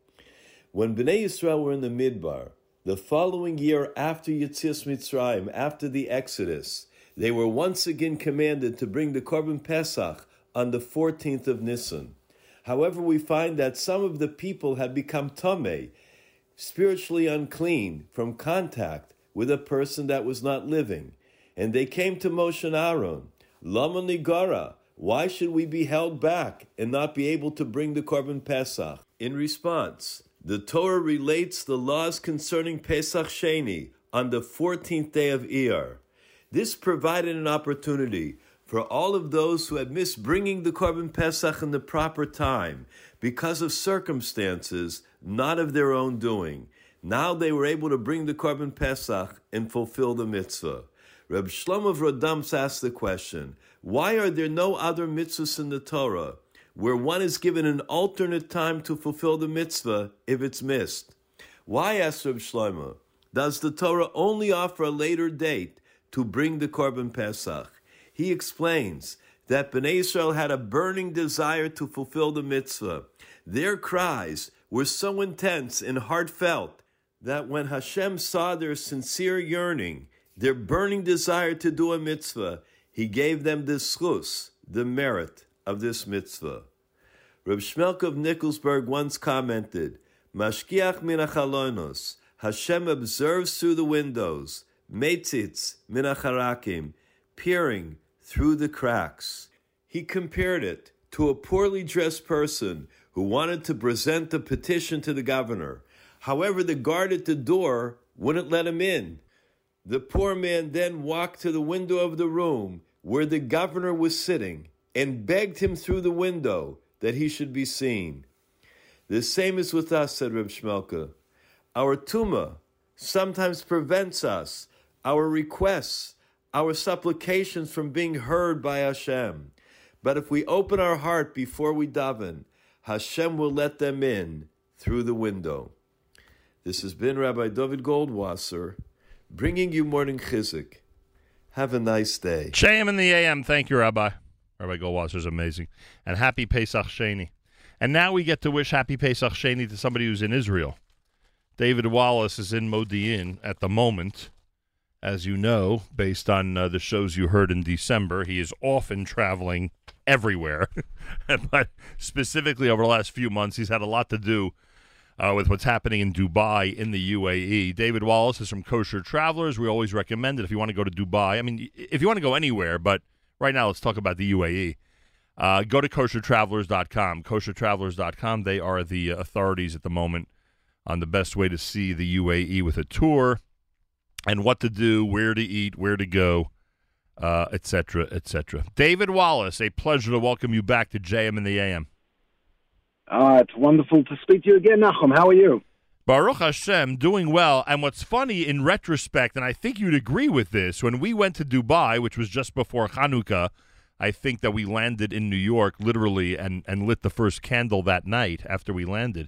When Bnei Yisrael were in the Midbar, the following year after Yetzias Mitzrayim, after the Exodus, they were once again commanded to bring the Korban Pesach on the 14th of Nisan. However, we find that some of the people had become tameh, spiritually unclean from contact with a person that was not living. And they came to Moshe and Aaron, Lama Nigara, why should we be held back and not be able to bring the Korban Pesach? In response, the Torah relates the laws concerning Pesach Sheni on the 14th day of Iyar. This provided an opportunity for all of those who had missed bringing the Korban Pesach in the proper time because of circumstances not of their own doing. Now they were able to bring the Korban Pesach and fulfill the mitzvah. Reb Shlomo of Radomsk asked the question, why are there no other mitzvahs in the Torah where one is given an alternate time to fulfill the mitzvah if it's missed? Why, asked Reb Shlomo, does the Torah only offer a later date to bring the Korban Pesach? He explains that Bnei Israel had a burning desire to fulfill the mitzvah. Their cries were so intense and heartfelt that when Hashem saw their sincere yearning, their burning desire to do a mitzvah, he gave them the schus, the merit of this mitzvah. Reb Shmelk of Nikolsburg once commented, Mashkiach min achalonos, Hashem observes through the windows, metzitz min acharakim, peering through the cracks. He compared it to a poorly dressed person who wanted to present a petition to the governor. However, the guard at the door wouldn't let him in. The poor man then walked to the window of the room where the governor was sitting and begged him through the window that he should be seen. The same is with us, said Reb Shmelka. Our tuma sometimes prevents us, our requests, our supplications from being heard by Hashem. But if we open our heart before we daven, Hashem will let them in through the window. This has been Rabbi David Goldwasser bringing you morning Chizuk. Have a nice day. JM in the AM. Thank you, Rabbi. Rabbi Goldwasser is amazing. And happy Pesach Sheni. And now we get to wish happy Pesach Sheni to somebody who's in Israel. David Wallace is in Modi'in at the moment. As you know, based on uh, the shows you heard in December, he is often traveling everywhere. but specifically over the last few months, he's had a lot to do uh, with what's happening in Dubai in the UAE. David Wallace is from Kosher Travelers. We always recommend it if you want to go to Dubai. I mean, if you want to go anywhere, but right now let's talk about the UAE. Uh, go to koshertravelers.com. Koshertravelers.com. They are the authorities at the moment on the best way to see the UAE with a tour and what to do, where to eat, where to go, uh, et cetera, et. David Wallace, a pleasure to welcome you back to JM in the AM. Uh, it's wonderful to speak to you again, Nachum. How are you? Baruch Hashem, doing well. And what's funny in retrospect, and I think you'd agree with this, when we went to Dubai, which was just before Hanukkah, I think that we landed in New York literally and, and lit the first candle that night after we landed.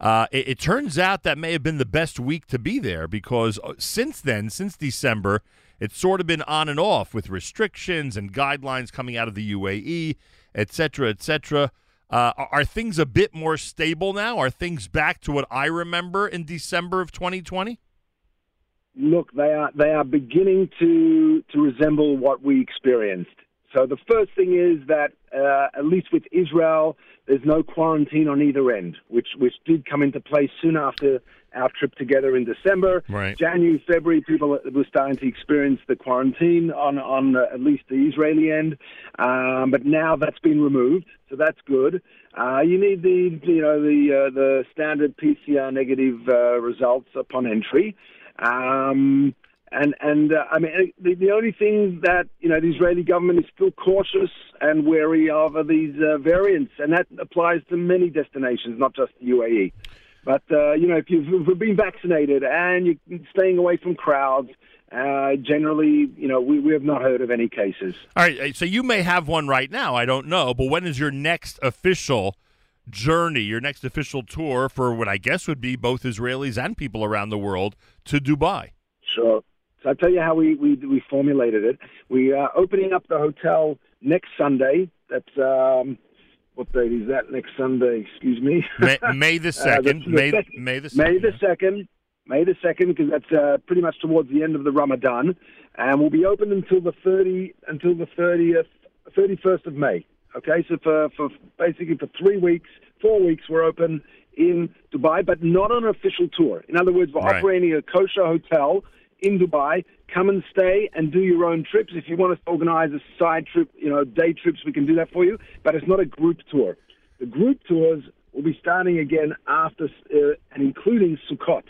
Uh, it, it turns out that may have been the best week to be there because uh, since then, since December, it's sort of been on and off with restrictions and guidelines coming out of the UAE, et cetera, et cetera. Uh, are- things a bit more stable now? Are things back to what I remember in December of 2020? Look, they are they are beginning to to resemble what we experienced. So the first thing is that uh, at least with Israel, there's no quarantine on either end, which which did come into place soon after our trip together in December. Right. January, February, people were starting to experience the quarantine on on uh, at least the Israeli end, um, but now that's been removed, so that's good. Uh, you need the you know the uh, the standard PCR negative uh, results upon entry. Um, and and uh, I mean the, the only thing that you know the Israeli government is still cautious and wary of are these uh, variants, and that applies to many destinations, not just the UAE. But uh, you know if you've, if you've been vaccinated and you're staying away from crowds, uh, generally you know we, we have not heard of any cases. All right, uh, so you may have one right now. I don't know, but when is your next official journey, your next official tour for what I guess would be both Israelis and people around the world to Dubai? Sure. So I'll tell you how we, we, we formulated it. We are opening up the hotel next Sunday. That's, um, what date is that next Sunday? Excuse me. May, May the Uh, second. the- the May May the May second. the 2nd. May the 2nd, because that's uh, pretty much towards the end of the Ramadan. And we'll be open until the 30, until the 30th, 31st of May. Okay, so for, for basically for three weeks, four weeks, we're open in Dubai, but not on an official tour. In other words, we're Right. operating a kosher hotel in Dubai. Come and stay and do your own trips. If you want us to organize a side trip, you know, day trips, we can do that for you. But it's not a group tour. The group tours will be starting again after uh, and including Sukkot.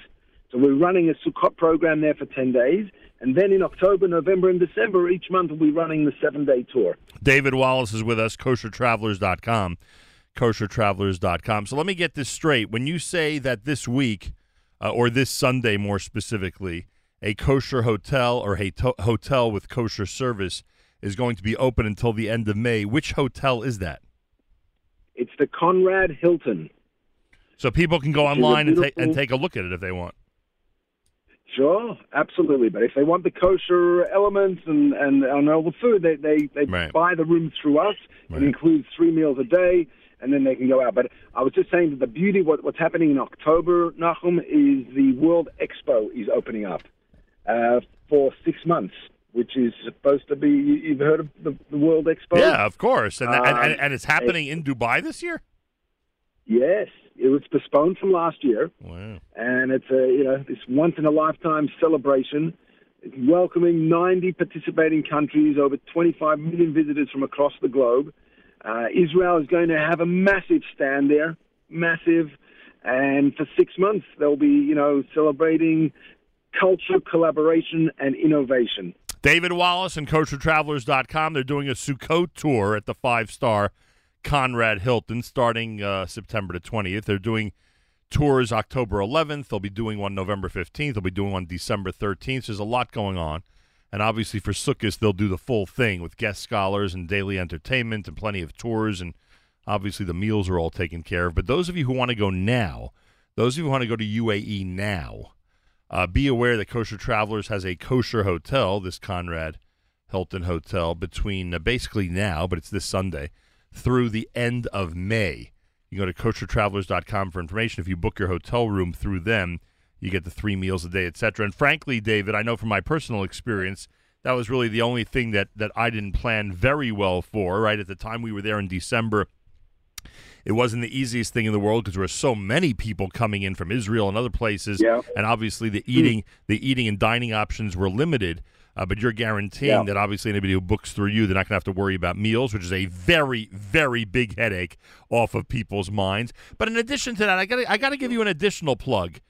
So we're running a Sukkot program there for 10 days. And then in October, November, and December, each month we'll be running the seven day tour. David Wallace is with us, koshertravelers.com. Koshertravelers.com. So let me get this straight. When you say that this week, uh, or this Sunday more specifically, a kosher hotel or a to- hotel with kosher service is going to be open until the end of May, which hotel is that? It's the Conrad Hilton. So people can go Which is a online and, ta- and take a look at it if they want. Sure, absolutely. But if they want the kosher elements and, and, the food, they, they, they Right. buy the room through us. Right. It includes three meals a day, and then they can go out. But I was just saying that the beauty, what, what's happening in October, Nachum, is the World Expo is opening up uh, for six months, which is supposed to be, you- you've heard of the, the World Expo? Yeah, of course. And, and, and, Um, and it's happening in Dubai this year? Yes, it was postponed from last year. Wow. and it's a you know this once in a lifetime celebration. It's welcoming 90 participating countries, over 25 million visitors from across the globe. Uh, Israel is going to have a massive stand there, massive, and for six months they'll be you know celebrating culture, collaboration, and innovation. David Wallace and koshertravelers.com. They're doing a Sukkot tour at the five star Conrad Hilton starting uh, September the 20th. They're doing tours October 11th. They'll be doing one November 15th. They'll be doing one December 13th. There's a lot going on. And obviously for Sukkot, they'll do the full thing with guest scholars and daily entertainment and plenty of tours and Obviously, the meals are all taken care of. But those of you who want to go now, those of you who want to go to UAE now, uh, be aware that Kosher Travelers has a kosher hotel, this Conrad Hilton Hotel, between uh, basically now, but it's this Sunday, through the end of May. You go to koshertravelers.com for information. If you book your hotel room through them, you get the three meals a day, etc. And frankly, David, I know from my personal experience, that was really the only thing that, that I didn't plan very well for, right? At the time we were there in December, it wasn't the easiest thing in the world because there were so many people coming in from Israel and other places, Yeah. and obviously the eating, the eating and dining options were limited. Uh, but you're guaranteeing Yeah. that obviously anybody who books through you, they're not going to have to worry about meals, which is a very, very big headache off of people's minds. But in addition to that, I got I got to give you an additional plug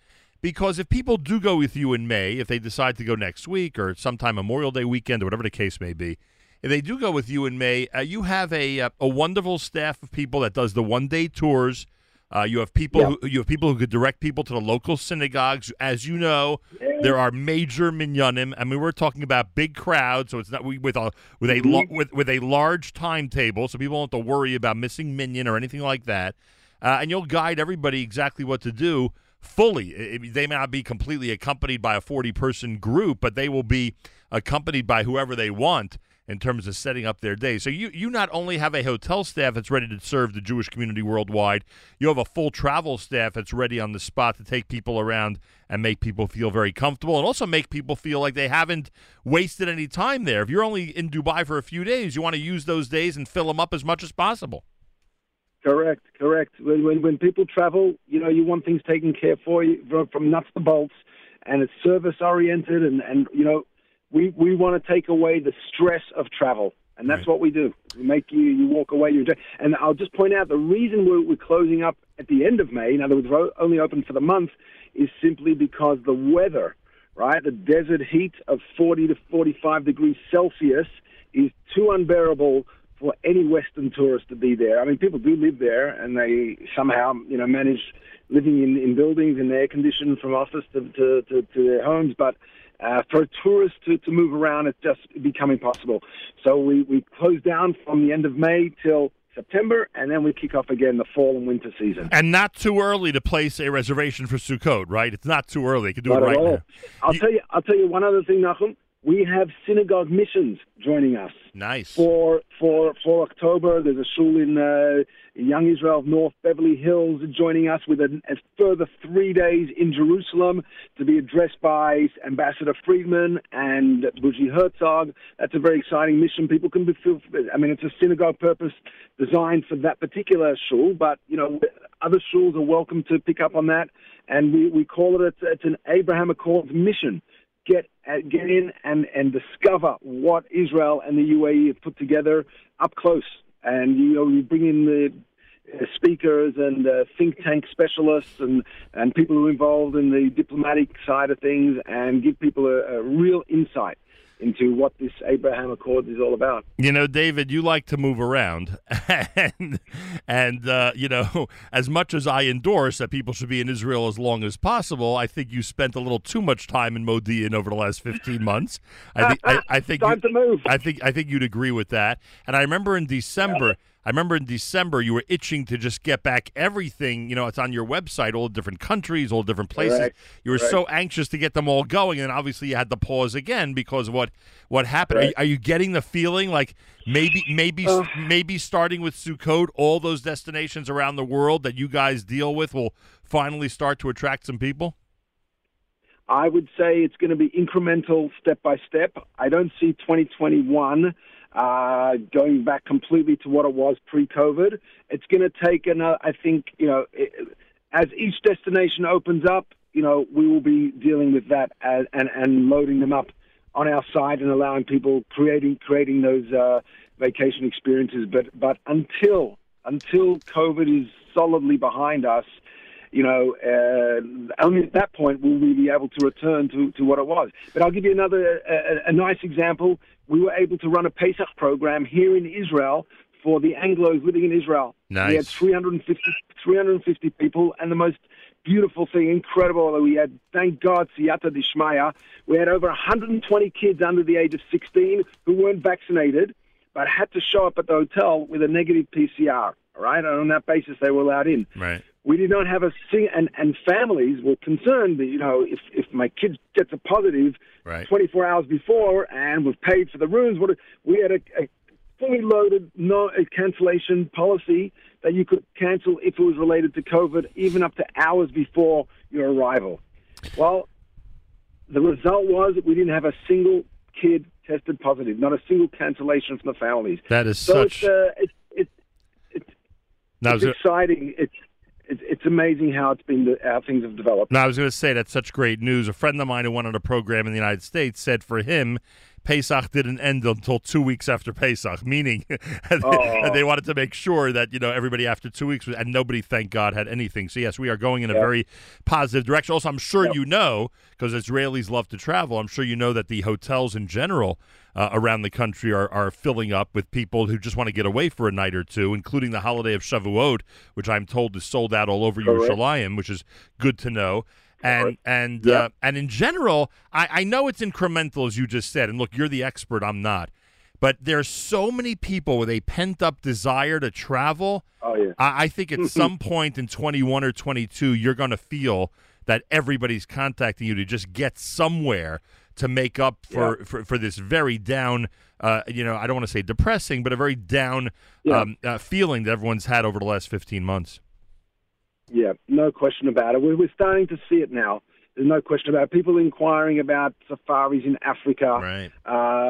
because if people do go with you in May, if they decide to go next week or sometime Memorial Day weekend or whatever the case may be, if they do go with you in May, uh, you have a uh, a wonderful staff of people that does the one day tours. Uh, you have people Yeah. who you have people who could direct people to the local synagogues. As you know, there are major minyanim. I mean, we're talking about big crowds, so it's not we- with a with a lo- with with a large timetable, so people don't have to worry about missing minyan or anything like that. Uh, and you'll guide everybody exactly what to do fully. I- I- they may not be completely accompanied by a 40 person group, but they will be accompanied by whoever they want in terms of setting up their day. So you, you not only have a hotel staff that's ready to serve the Jewish community worldwide, you have a full travel staff that's ready on the spot to take people around and make people feel very comfortable and also make people feel like they haven't wasted any time there. If you're only in Dubai for a few days, you want to use those days and fill them up as much as possible. Correct, correct. When, when when people travel, you know, you want things taken care for you from, nuts to bolts, and it's service oriented, and and you know, we we want to take away the stress of travel, and that's what we do. We make you you walk away. You and I'll just point out the reason we're, we're closing up at the end of May. In other words, we're only open for the month, is simply because the weather, right? The desert heat of 40 to 45 degrees Celsius is too unbearable for any Western tourist to be there. I mean, people do live there, and they somehow, you know, manage living in, in buildings in air conditioned from office to, to, to, to their homes. But uh, for tourists to, to move around, it's just becoming possible. So we, we close down from the end of May till September, and then we kick off again the fall and winter season. And not too early to place a reservation for Sukkot, right? It's not too early. You can do Not it right now. I'll tell you. I'll tell you one other thing, Nachum. We have synagogue missions joining us. Nice. For for for October, there's a shul in uh, Young Israel of North Beverly Hills joining us with a, a further three days in Jerusalem to be addressed by Ambassador Friedman and Buji Herzog. That's a very exciting mission. People can be feel. I mean, it's a synagogue purpose designed for that particular shul, but you know, other shuls are welcome to pick up on that. And we, we call it it's, it's an Abraham Accords mission get uh, get in and and discover what Israel and the UAE have put together up close. And you know, you bring in the uh, speakers and uh, think tank specialists and and people who are involved in the diplomatic side of things, and give people a, a real insight into what this Abraham Accords is all about. You know, David, you like to move around, and and uh, you know, as much as I endorse that people should be in Israel as long as possible, I think you spent a little too much time in Modi'in over the last fifteen months. I think I, I think Time you, to move. I think I think you'd agree with that. And I remember in December. I remember in December you were itching to just get back everything. You know, it's on your website, all the different countries, all different places. Correct. You were Correct. so anxious to get them all going, and obviously you had to pause again because of what what happened. Are, you, are you getting the feeling like maybe maybe Uh. maybe starting with Sukkot, all those destinations around the world that you guys deal with will finally start to attract some people? I would say it's going to be incremental, step by step. I don't see 2021 uh, going back completely to what it was pre-COVID. It's going to take, another, I think, you know, it, as each destination opens up, you know, we will be dealing with that as, and and loading them up on our side and allowing people creating creating those uh, vacation experiences. But but until until COVID is solidly behind us, you know, uh, only at that point will we be able to return to, to what it was. But I'll give you another a, a nice example. We were able to run a Pesach program here in Israel for the Anglos living in Israel. Nice. We had Nice. 350, 350 people, and the most beautiful thing, incredible, that we had, thank God, Siyata Dishmaya, we had over 120 kids under the age of 16 who weren't vaccinated, but had to show up at the hotel with a negative PCR. Right? and on that basis, they were allowed in. Right. We did not have a sing, and and families were concerned that you know if if my kid gets a positive Right. 24 hours before and was paid for the rooms, what we had a, a fully loaded no a cancellation policy that you could cancel if it was related to COVID, even up to hours before your arrival. Well, the result was that we didn't have a single kid tested positive, not a single cancellation from the families. That is so such. It's, uh, it's, it's, it's, it's exciting. It's, it's it's amazing how it's been how things have developed. No, I was going to say that's such great news. A friend of mine who went on a program in the United States said for him, Pesach didn't end until two weeks after Pesach, meaning they, Oh. they wanted to make sure that you know everybody after two weeks was, and nobody, thank God, had anything. So yes, we are going in a Yeah. very positive direction. Also, I'm sure you know because Israelis love to travel. I'm sure you know that the hotels in general uh, around the country are, are filling up with people who just want to get away for a night or two, including the holiday of Shavuot, which I'm told is sold out all over Correct. Yerushalayim, which is good to know. And and Yep. uh, and in general, I, I know it's incremental as you just said. And look, you're the expert. I'm not. But there's so many people with a pent up desire to travel. Oh yeah. I, I think at some point in 21 or 22, you're going to feel that everybody's contacting you to just get somewhere to make up for, for, for this very down, uh, you know, I don't want to say depressing, but a very down Yeah. um, uh, feeling that everyone's had over the last 15 months. Yeah, no question about it. We're, we're starting to see it now. There's no question about it. people inquiring about safaris in Africa. Right.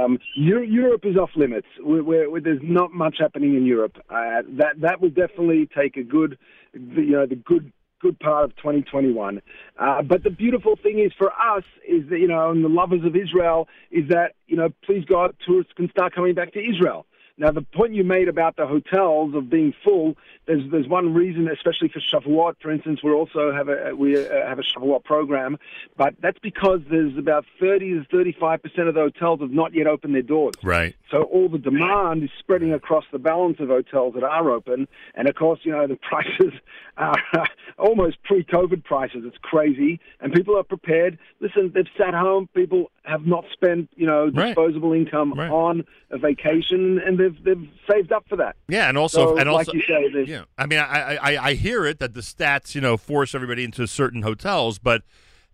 Um, Eu- Europe is off limits. We're, we're, we're- there's not much happening in Europe. Uh, that that will definitely take a good, you know, the good good part of 2021. Uh, but the beautiful thing is for us is that you know, and the lovers of Israel is that you know, please God, tourists can start coming back to Israel. Now, the point you made about the hotels of being full, there's there's one reason, especially for Shavuot, for instance, we also have a we uh, have a Shavuot program, but that's because there's about 30 to 35 percent of the hotels have not yet opened their doors. Right. So all the demand is spreading across the balance of hotels that are open, and of course, you know the prices are almost pre-COVID prices. It's crazy, and people are prepared. Listen, they've sat home. People have not spent, you know, Right. disposable income Right. on a vacation, and they've they've saved up for that. Yeah, and also, So, and like also, you say, yeah. I mean, I, I, I hear it that the stats, you know, force everybody into certain hotels, but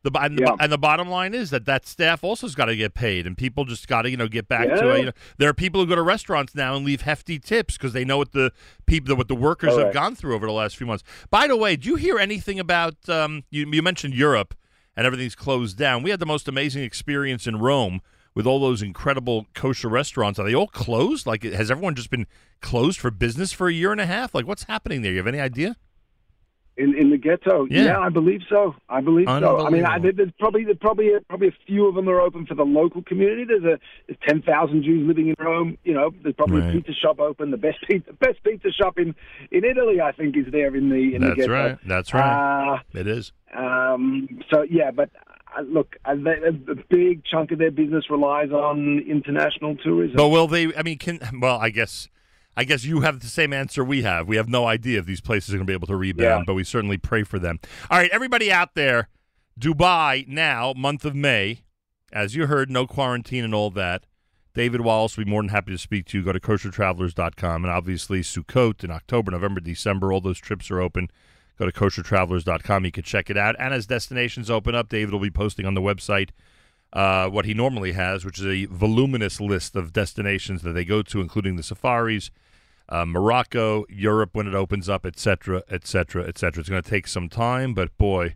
the and, the Yeah. and the bottom line is that that staff also has got to get paid, and people just got to, you know, get back to it. You know, there are people who go to restaurants now and leave hefty tips because they know what the people, what the workers have gone through over the last few months. By the way, do you hear anything about? Um, you, you mentioned Europe and everything's closed down. We had the most amazing experience in Rome with all those incredible kosher restaurants. Are they all closed? Like, has everyone just been closed for business for a year and a half? Like, what's happening there? You have any idea? In in the ghetto. Yeah. I believe so. I believe so. I mean, I, there's probably there's probably a, probably a few of them are open for the local community. There's a there's ten thousand Jews living in Rome. You know, there's probably Right. a pizza shop open. The best pizza best pizza shop in in Italy, I think, is there in the in the ghetto. That's ghetto. right. That's right. Uh, it is. um, so yeah, but uh, look, uh, they, a big chunk of their business relies on international tourism. But will they? I mean, can well, I guess. I guess you have the same answer we have. We have no idea if these places are going to be able to rebound, Yeah. but we certainly pray for them. All right, everybody out there, Dubai now, month of May, as you heard, no quarantine and all that. David Wallace will be more than happy to speak to you. Go to koshertravelers.com. And obviously, Sukkot in October, November, December, all those trips are open. Go to koshertravelers.com. You can check it out. And as destinations open up, David will be posting on the website uh, what he normally has, which is a voluminous list of destinations that they go to, including the safaris, uh, Morocco, Europe when it opens up, etc., etc., et cetera, et cetera. It's going to take some time, but boy,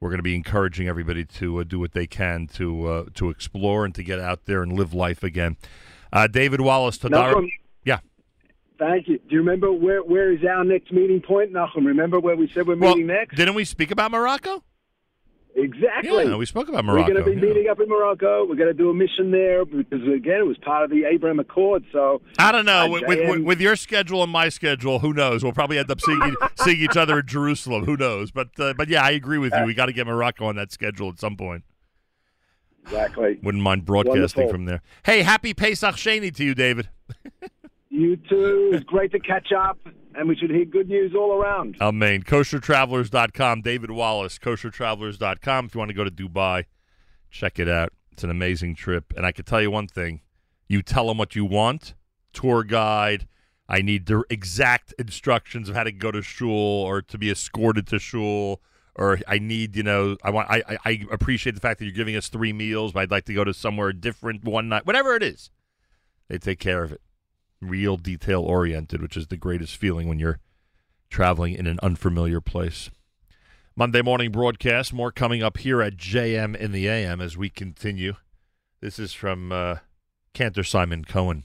we're going to be encouraging everybody to uh, do what they can to uh, to explore and to get out there and live life again. Uh, David Wallace, Tadar. Yeah. Thank you. Do you remember where where is our next meeting point, Nachum? Remember where we said we're Well, meeting next? didn't we speak about Morocco? Exactly. Yeah, we spoke about Morocco. We're going to be yeah. meeting up in Morocco. We're going to do a mission there because, again, it was part of the Abraham Accord. So I don't know. With, with, with your schedule and my schedule, who knows? We'll probably end up seeing seeing each other in Jerusalem. Who knows? But uh, but yeah, I agree with you. We got to get Morocco on that schedule at some point. exactly. Wouldn't mind broadcasting Wonderful. from there. Hey, happy Pesach Sheni to you, David. You too. It's great to catch up, and we should hear good news all around. I mean, koshertravelers.com, David Wallace, koshertravelers.com. If you want to go to Dubai, check it out. It's an amazing trip. And I can tell you one thing you tell them what you want, tour guide. I need the exact instructions of how to go to shul or to be escorted to shul. Or I need, you know, I want. I, I appreciate the fact that you're giving us three meals, but I'd like to go to somewhere different one night, whatever it is. They take care of it real detail oriented, which is the greatest feeling when you're traveling in an unfamiliar place. Monday morning broadcast, more coming up here at JM in the AM as we continue. This is from uh, Cantor Simon Cohen.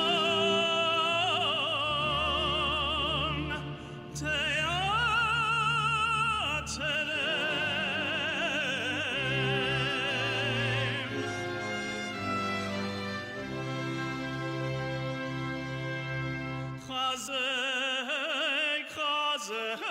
krase, krase.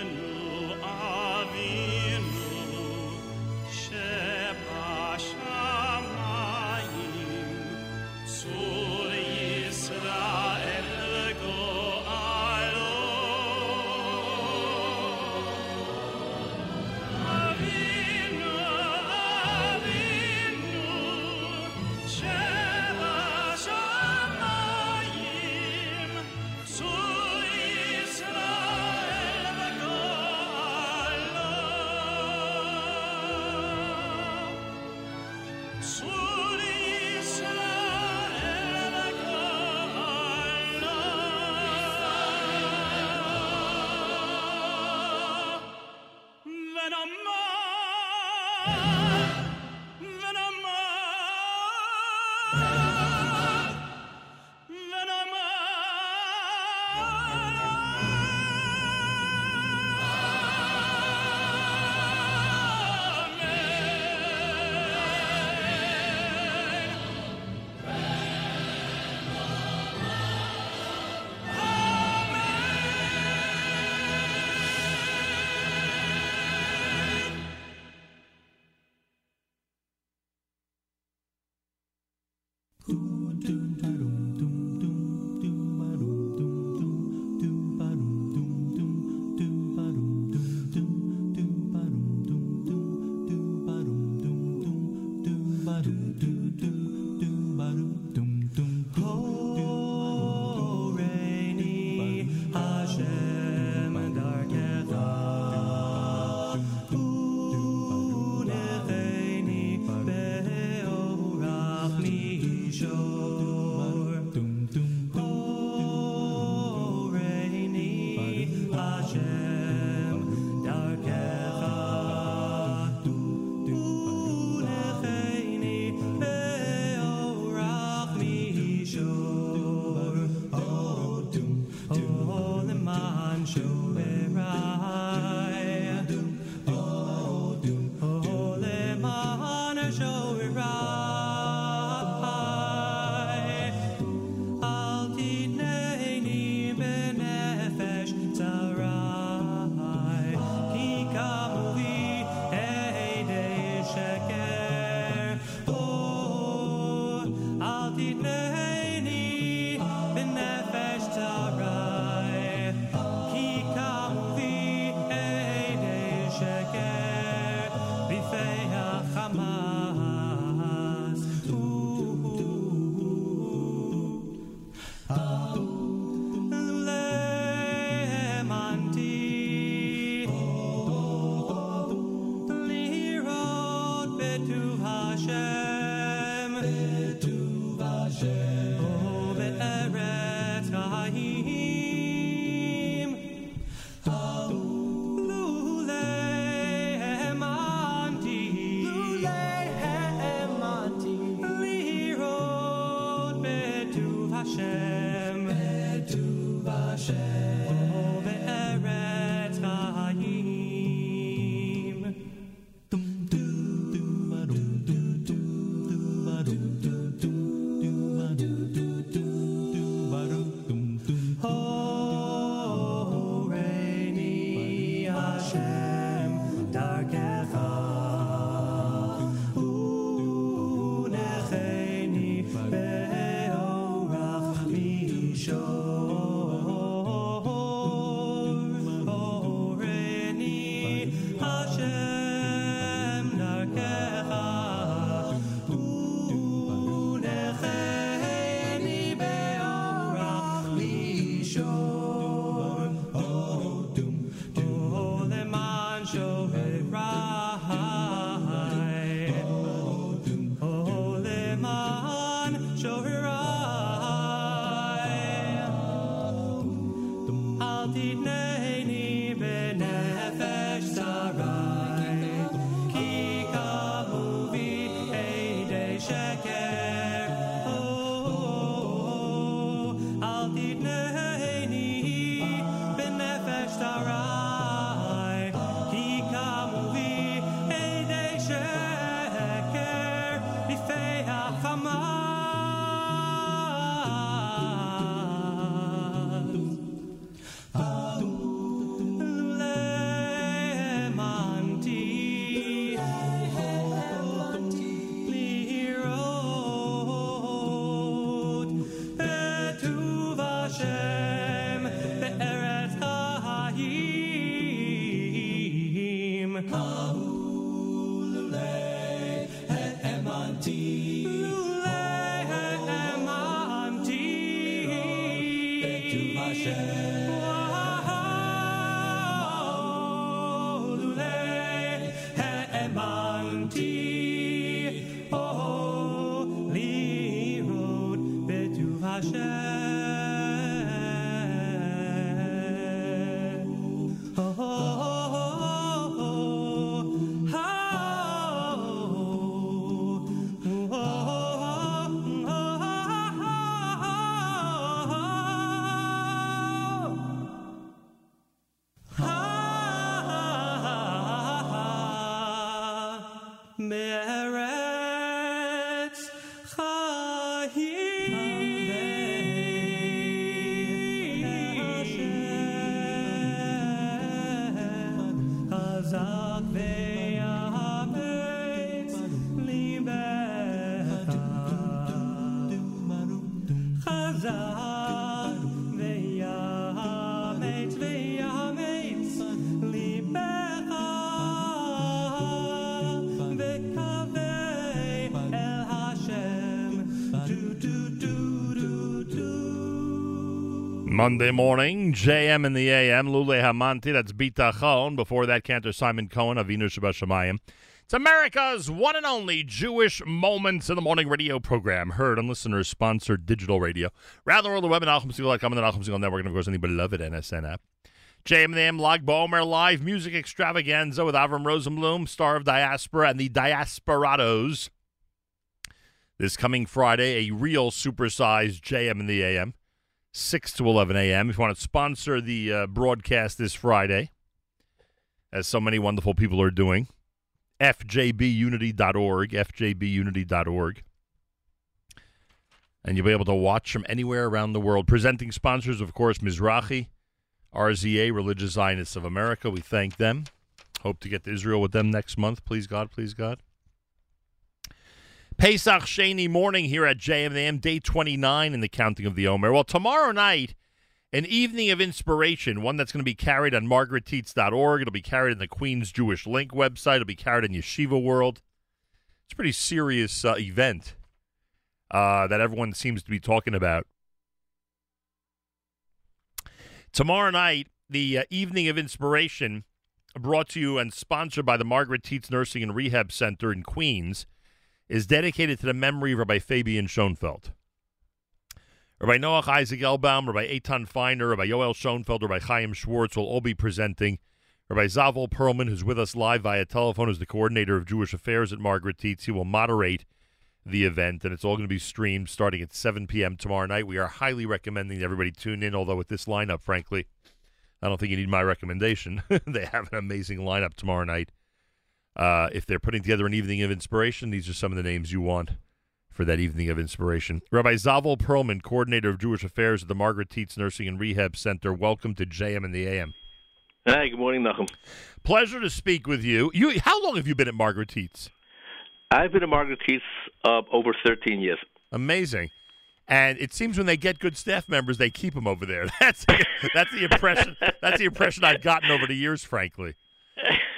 Monday morning, JM in the AM, Lule Hamanti, that's Bitachon. Before that, Cantor Simon Cohen, Avinu Shebashamayim. It's America's one and only Jewish Moments in the Morning radio program, heard on listeners sponsored digital radio. Rather, world of web and Nachum.com and the Nachum Segal Network, and of course, on the beloved NSN app. JM in the AM, Lag BaOmer Live Music Extravaganza with Avram Rosenblum, star of Diaspora and the Diasporados. This coming Friday, a real supersized JM in the AM. 6 to 11 a.m. If you want to sponsor the uh, broadcast this Friday, as so many wonderful people are doing, fjbunity.org, fjbunity.org. And you'll be able to watch from anywhere around the world. Presenting sponsors, of course, Mizrahi, RZA, Religious Zionists of America. We thank them. Hope to get to Israel with them next month. Please, God, please, God. Pesach Sheni morning here at JMM, day 29 in the counting of the Omer. Well, tomorrow night, an evening of inspiration, one that's going to be carried on margarettietz.org. It'll be carried in the Queen's Jewish Link website. It'll be carried in Yeshiva World. It's a pretty serious uh, event uh, that everyone seems to be talking about. Tomorrow night, the uh, evening of inspiration brought to you and sponsored by the Margaret Tietz Nursing and Rehab Center in Queens is dedicated to the memory of Rabbi Fabian Schoenfeld. Rabbi Noach Isaac Oelbaum, Rabbi Eitan Feiner, Rabbi Yoel Schoenfeld, or Rabbi Chaim Schwartz will all be presenting. Rabbi Zavel Perlman, who's with us live via telephone, is the coordinator of Jewish Affairs at Margaret Tietz. He will moderate the event, and it's all going to be streamed starting at 7 p.m. tomorrow night. We are highly recommending everybody tune in, although with this lineup, frankly, I don't think you need my recommendation. they have an amazing lineup tomorrow night. Uh, if they're putting together an evening of inspiration, these are some of the names you want for that evening of inspiration. Rabbi Zavel Perlman, coordinator of Jewish Affairs at the Margaret Tietz Nursing and Rehab Center. Welcome to JM and the AM. Hi, good morning, Nachum. Pleasure to speak with you. You, how long have you been at Margaret Tietz? I've been at Margaret Tietz uh, over 13 years. Amazing. And it seems when they get good staff members, they keep them over there. That's that's the impression. That's the impression I've gotten over the years, frankly.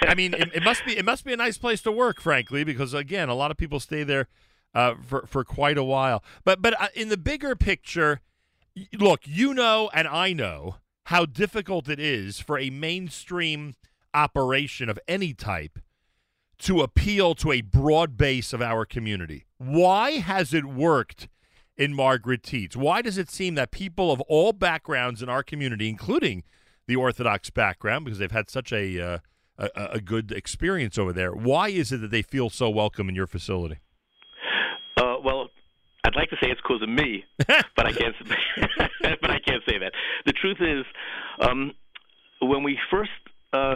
I mean, it, it must be it must be a nice place to work, frankly, because again, a lot of people stay there uh, for for quite a while. But but uh, in the bigger picture, look, you know, and I know how difficult it is for a mainstream operation of any type to appeal to a broad base of our community. Why has it worked in Margaret Tietz? Why does it seem that people of all backgrounds in our community, including the Orthodox background, because they've had such a uh, a, a good experience over there, why is it that they feel so welcome in your facility? Uh, well, I'd like to say it's because of me, but I can't. but I can't say that. The truth is, um, when we first uh,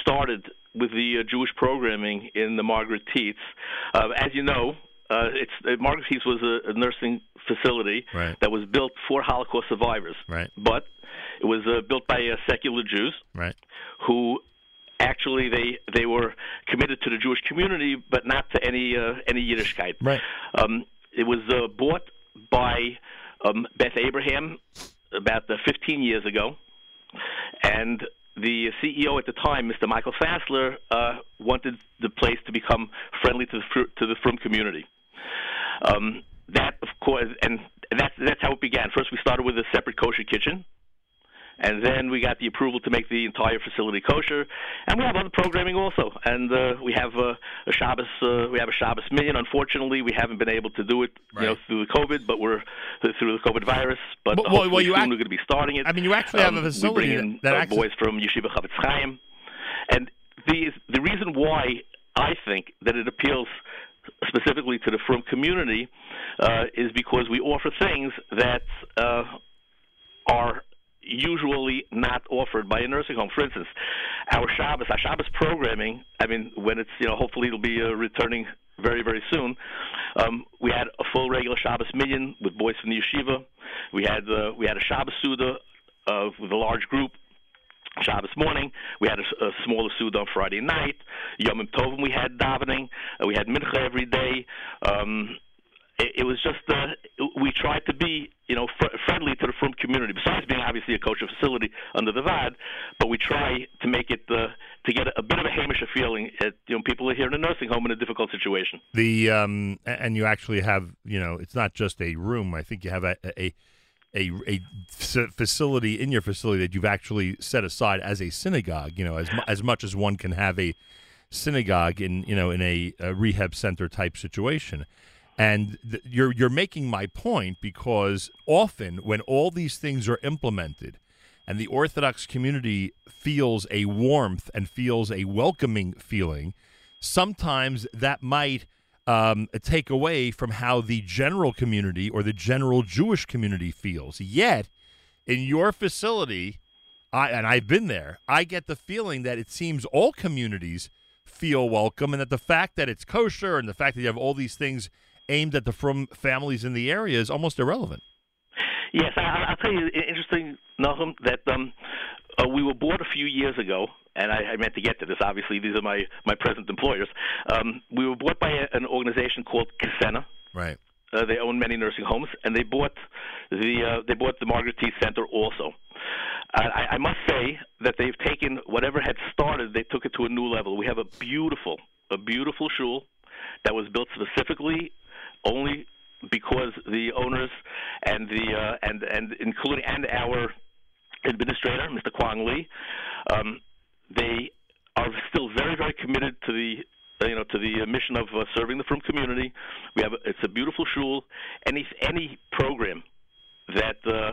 started with the uh, Jewish programming in the Margaret Tietz, uh, as you know, uh, it's uh, Margaret Tietz was a, a nursing facility Right. that was built for Holocaust survivors. Right. But it was uh, built by uh, secular Jews. Right. Who actually they they were committed to the Jewish community, but not to any uh, any Yiddishkeit. Right. Um, it was uh, bought by um, Beth Abraham about uh, 15 years ago, and the CEO at the time, Mr. Michael Fassler, uh, wanted the place to become friendly to the fr- to the frum community. Um, that, of course, and that's that's how it began. First, we started with a separate kosher kitchen, and then we got the approval to make the entire facility kosher. And we have other programming also, and uh, we have uh, a Shabbos. Uh, we have a Shabbos minyan. Unfortunately, we haven't been able to do it, you know, through the COVID, but we're through the COVID virus. But Well, well, well, you act- we're going to be starting it. I mean, you actually have a Um, facility We bring in that- that boys from Yeshiva Chofetz Chaim, and the the reason why I think that it appeals specifically to the frum community uh, is because we offer things that uh, are usually not offered by a nursing home. For instance, our Shabbos, our Shabbos programming. I mean, when it's you know, hopefully it'll be uh, returning very very soon. Um, we had a full regular Shabbos minyan with boys from the yeshiva. We had uh, we had a Shabbos Suda uh, with a large group. Shabbos morning, we had a, a smaller Suda on Friday night. Yom Tovim, we had davening. Uh, we had mincha every day. Um, it, it was just uh, we tried to be you know fr- friendly to the frum community. Besides being obviously a kosher facility under the Vaad, but we try to make it uh, to get a, a bit of a Hamish feeling. At, you know, people are here in a nursing home in a difficult situation. The um, and you actually have you know it's not just a room. I think you have a a a facility in your facility that you've actually set aside as a synagogue. You know, as as much as one can have a synagogue in you know in a, a rehab center type situation. And th- you're you're making my point because often when all these things are implemented, and the Orthodox community feels a warmth and feels a welcoming feeling, sometimes that might um, take away from how the general community or the general Jewish community feels. Yet, in your facility, I and I've been there, I get the feeling that it seems all communities feel welcome, and that the fact that it's kosher and the fact that you have all these things aimed at the frum families in the area is almost irrelevant. Yes, I, I'll tell you, interesting, Nachum, that um, uh, we were bought a few years ago, and I, I meant to get to this. Obviously, these are my my present employers. Um, we were bought by a, an organization called Cassena. Right. Uh, they own many nursing homes, and they bought the uh, they bought the Margaret T. Center also. I, I must say that they've taken whatever had started, they took it to a new level. We have a beautiful, a beautiful shul that was built specifically only because the owners and the uh, and and including and our administrator, Mr. Kwang Lee, um, they are still very very committed to the uh, you know to the uh, mission of uh, serving the frum community. We have a, it's a beautiful shul. Any any program that uh,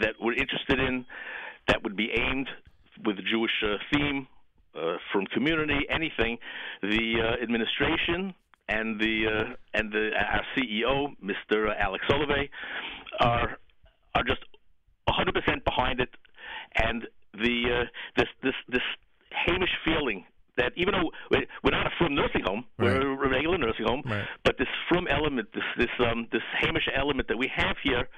that we're interested in that would be aimed with a Jewish uh, theme uh, frum community, anything, the administration and the uh, and the our CEO, Mr. Alex Olive, are are just 100% behind it, and the uh, this this this Hamish feeling that even though we're not a frum nursing home, we're a regular nursing home, but this frum element, this this um this Hamish element that we have here,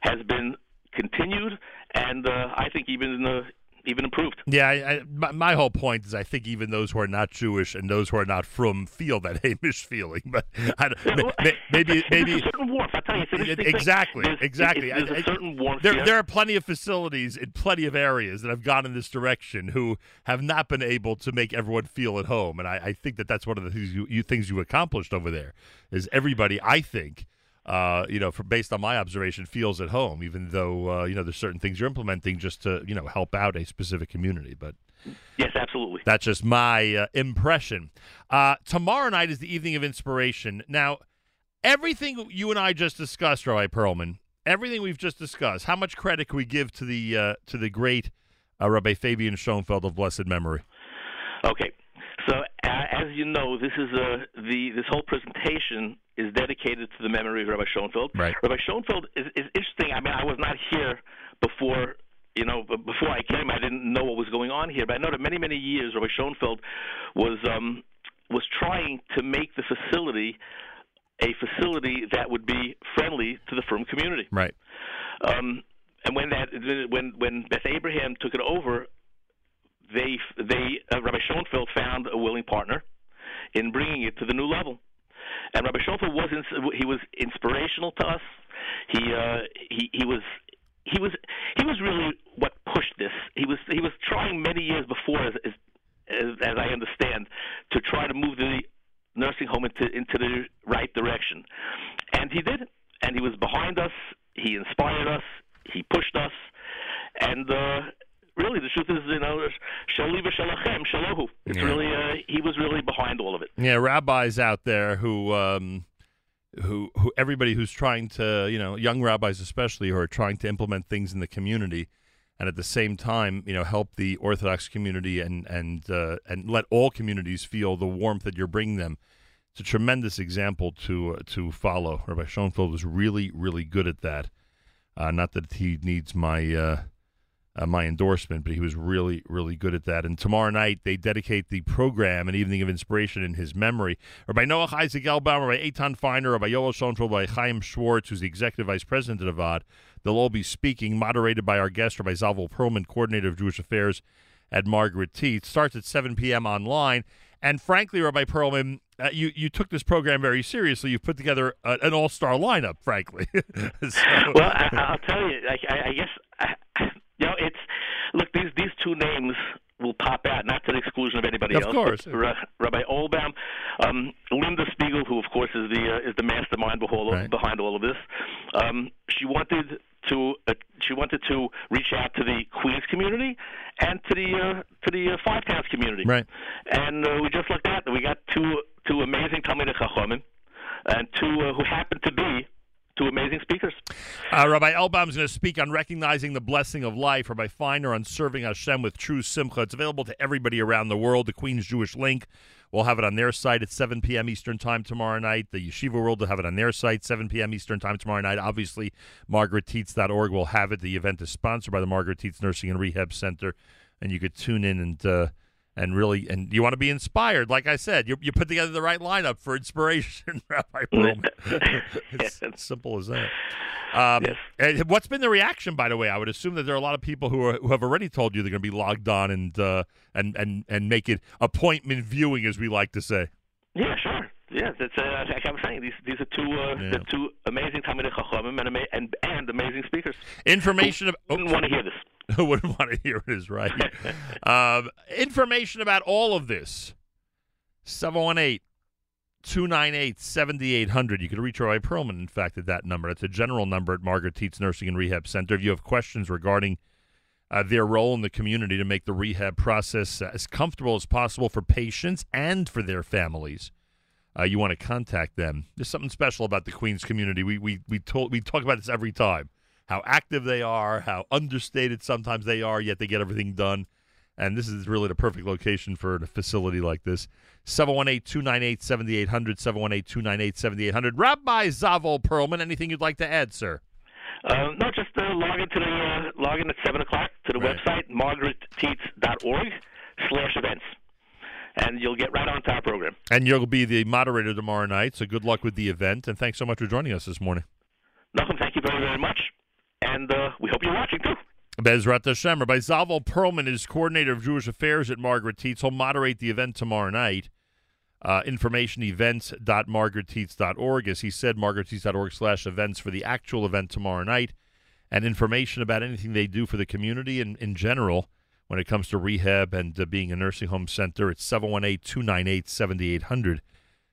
has been continued, and uh, I think even in uh, even improved. Yeah, I, I, my, my whole point is I think even those who are not Jewish and those who are not frum feel that Hamish feeling, but I don't, ma- ma- maybe maybe There's a certain warmth. I tell you, it's an interesting thing. exactly There's- exactly. There's I- a I- certain warmth there, there are plenty of facilities in plenty of areas that have gone in this direction who have not been able to make everyone feel at home, and I, I think that that's one of the things you, you things you accomplished over there is everybody. I think. Uh, you know, for, based on my observation, feels at home, even though uh, you know there's certain things you're implementing just to you know help out a specific community. But Yes, absolutely. that's just my uh, impression. Uh, tomorrow night is the evening of inspiration. Now, everything you and I just discussed, Rabbi Perlman, everything we've just discussed, how much credit can we give to the uh, to the great uh, Rabbi Fabian Schoenfeld of blessed memory? Okay. As you know, this is uh, the this whole presentation is dedicated to the memory of Rabbi Schoenfeld. Right. Rabbi Schoenfeld is, is interesting. I mean, I was not here before. You know, before I came, I didn't know what was going on here. But I know that many, many years, Rabbi Schoenfeld was um, was trying to make the facility a facility that would be friendly to the frum community. Right. Um, and when that when when Beth Abraham took it over, they they uh, Rabbi Schoenfeld found a willing partner in bringing it to the new level. And Rabbi Schoenfeld was he was inspirational to us. He uh, he he was he was he was really what pushed this. He was he was trying many years before, as as, as, as I understand, to try to move the nursing home into into the right direction, and he did. And he was behind us. He inspired us. He pushed us, and. uh Really, the truth is, you know, shaliva shalachem shalahu. It's Yeah. really, uh, he was really behind all of it. Yeah, rabbis out there who, um, who, who, everybody who's trying to, you know, young rabbis especially, who are trying to implement things in the community, and at the same time, you know, help the Orthodox community and and uh, and let all communities feel the warmth that you're bringing them. It's a tremendous example to uh, to follow. Rabbi Schoenfeld was really, really good at that. Uh, not that he needs my. Uh, my endorsement, but he was really, really good at that. And tomorrow night, they dedicate the program, an evening of inspiration in his memory. Rabbi Noach Isaac Oelbaum, by Eitan Feiner, or by Yoel Schoenfeld, by Chaim Schwartz, who's the executive vice president of Avad. They'll all be speaking, moderated by our guest, Rabbi Zavel Perlman, coordinator of Jewish Affairs at Margaret Tietz. Starts at 7 p.m. online. And frankly, Rabbi Perlman, uh, you, you took this program very seriously. You've put together a, an all star lineup, frankly. So- Well, I, I'll tell you. I, I guess I, you know it's look these these two names will pop out, not to the exclusion of anybody Of else. course. Ra- Rabbi Oelbaum, um, Linda Spiegel, who of course is the uh, is the mastermind behind, Right. behind all of this. Um, she wanted to uh, she wanted to reach out to the Queens community and to the uh, to the uh, Five Towns community. Right. And uh, we just looked at it. We got two two amazing Talmidei Chachamim, and two uh, who happen to be two amazing speakers. Uh, Rabbi Oelbaum is going to speak on recognizing the blessing of life. Rabbi Feiner on serving Hashem with true simcha. It's available to everybody around the world. The Queens Jewish Link will have it on their site at 7 p.m. Eastern Time tomorrow night. The Yeshiva World will have it on their site 7 p.m. Eastern Time tomorrow night. Obviously, margarettietz.org will have it. The event is sponsored by the Margaret Tietz Nursing and Rehab Center, and you could tune in and. Uh, and really, and you want to be inspired. Like I said, you, you put together the right lineup for inspiration, Rabbi Perlman. it's as simple as that. Um, and what's been the reaction, by the way? I would assume that there are a lot of people who, are, who have already told you they're going to be logged on and uh, and and and make it appointment viewing, as we like to say. Yeah, sure. Yeah, that's uh, like I was saying. These these are two uh, Yeah. they're two amazing Talmidei Chachamim and, ama- and and amazing speakers. Information. Of, Wouldn't want to hear this. Who wouldn't want to hear it is right. um, information about all of this 718 298 7800. You could reach Roy Perlman, in fact, at that number. That's a general number at Margaret Tietz Nursing and Rehab Center. If you have questions regarding uh, their role in the community to make the rehab process as comfortable as possible for patients and for their families. Uh, you want to contact them. There's something special about the Queens community. We we we told we talk about this every time. How active they are, how understated sometimes they are, yet they get everything done. And this is really the perfect location for a facility like this. 718-298-7800, 718-298-7800. Rabbi Zavel Perlman, anything you'd like to add, sir? Uh, no, just uh, log into the uh, log in at seven o'clock to the Right. website margarettietz.org slash events, and you'll get right onto our program. And you'll be the moderator tomorrow night, so good luck with the event. And thanks so much for joining us this morning. Malcolm, thank you very very much, and uh, we hope you're watching too. Bezrat Hashem. Rabbi Zavel Perlman is coordinator of Jewish affairs at Margaret Tietz. He'll moderate the event tomorrow night. Uh, information events.margarettietz.org. As he said, margarettietz.org slash events for the actual event tomorrow night. And information about anything they do for the community and in general when it comes to rehab and uh, being a nursing home center. It's 718 298 7800.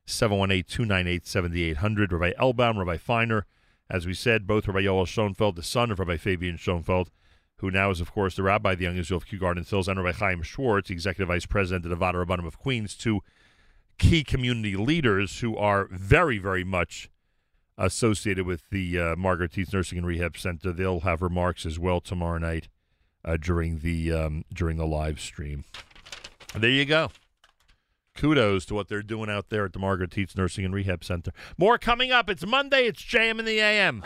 718 298 7800. Rabbi Oelbaum, Rabbi Feiner. As we said, both Rabbi Yoel Schoenfeld, the son of Rabbi Fabian Schoenfeld, who now is, of course, the rabbi of the Young Israel of Kew Garden Hills, and Rabbi Chaim Schwartz, executive vice president of the Vaad Harabbanim of Queens, two key community leaders who are very, very much associated with the uh, Margaret Tietz Nursing and Rehab Center. They'll have remarks as well tomorrow night uh, during the um, during the live stream. There you go. Kudos to what they're doing out there at the Margaret Tietz Nursing and Rehab Center. More coming up. It's Monday. It's JM in the AM.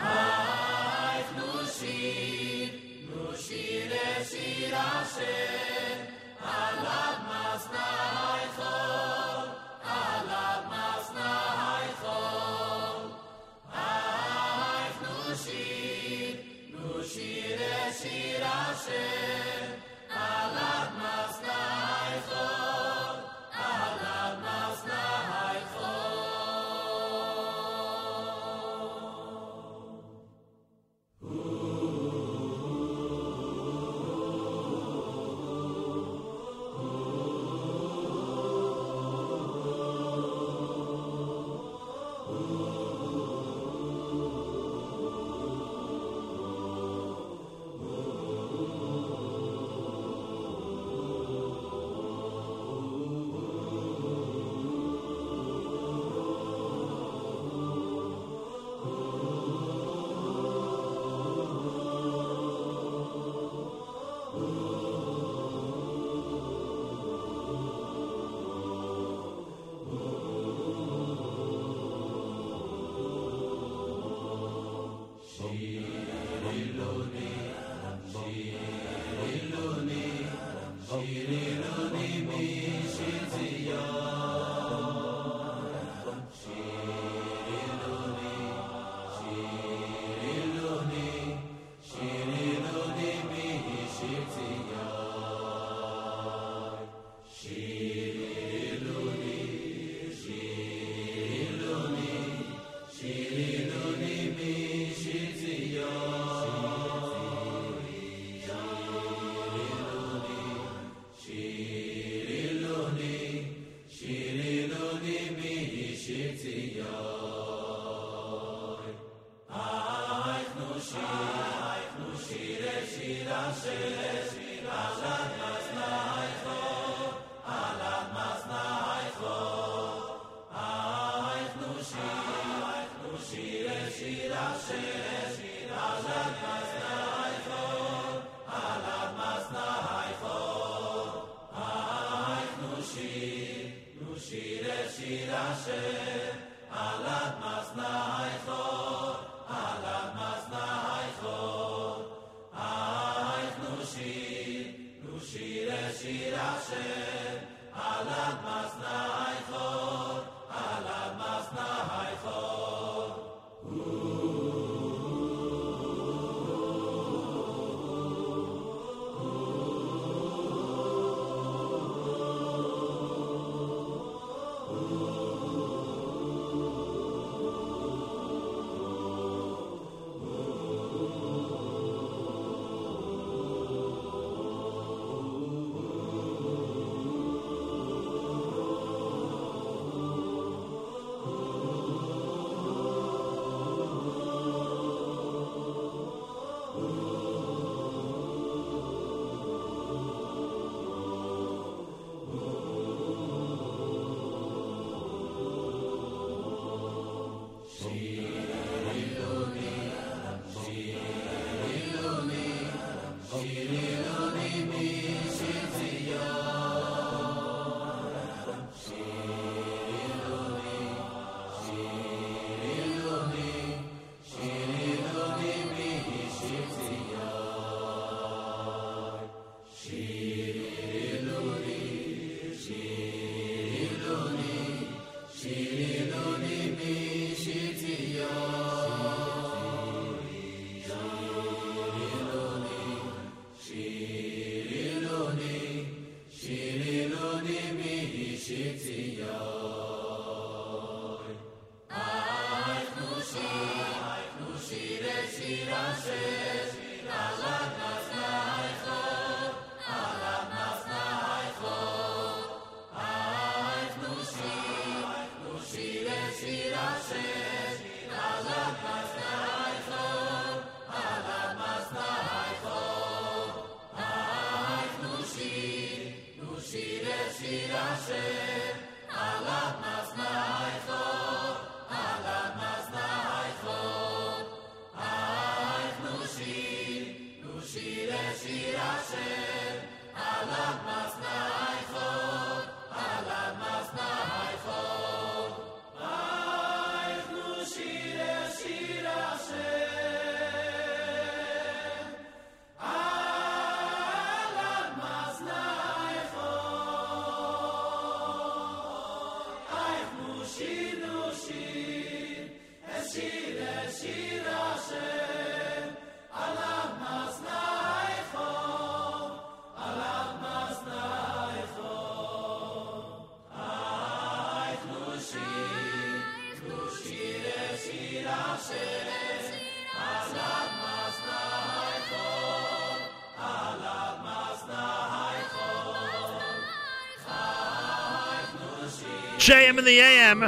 JM in the AM.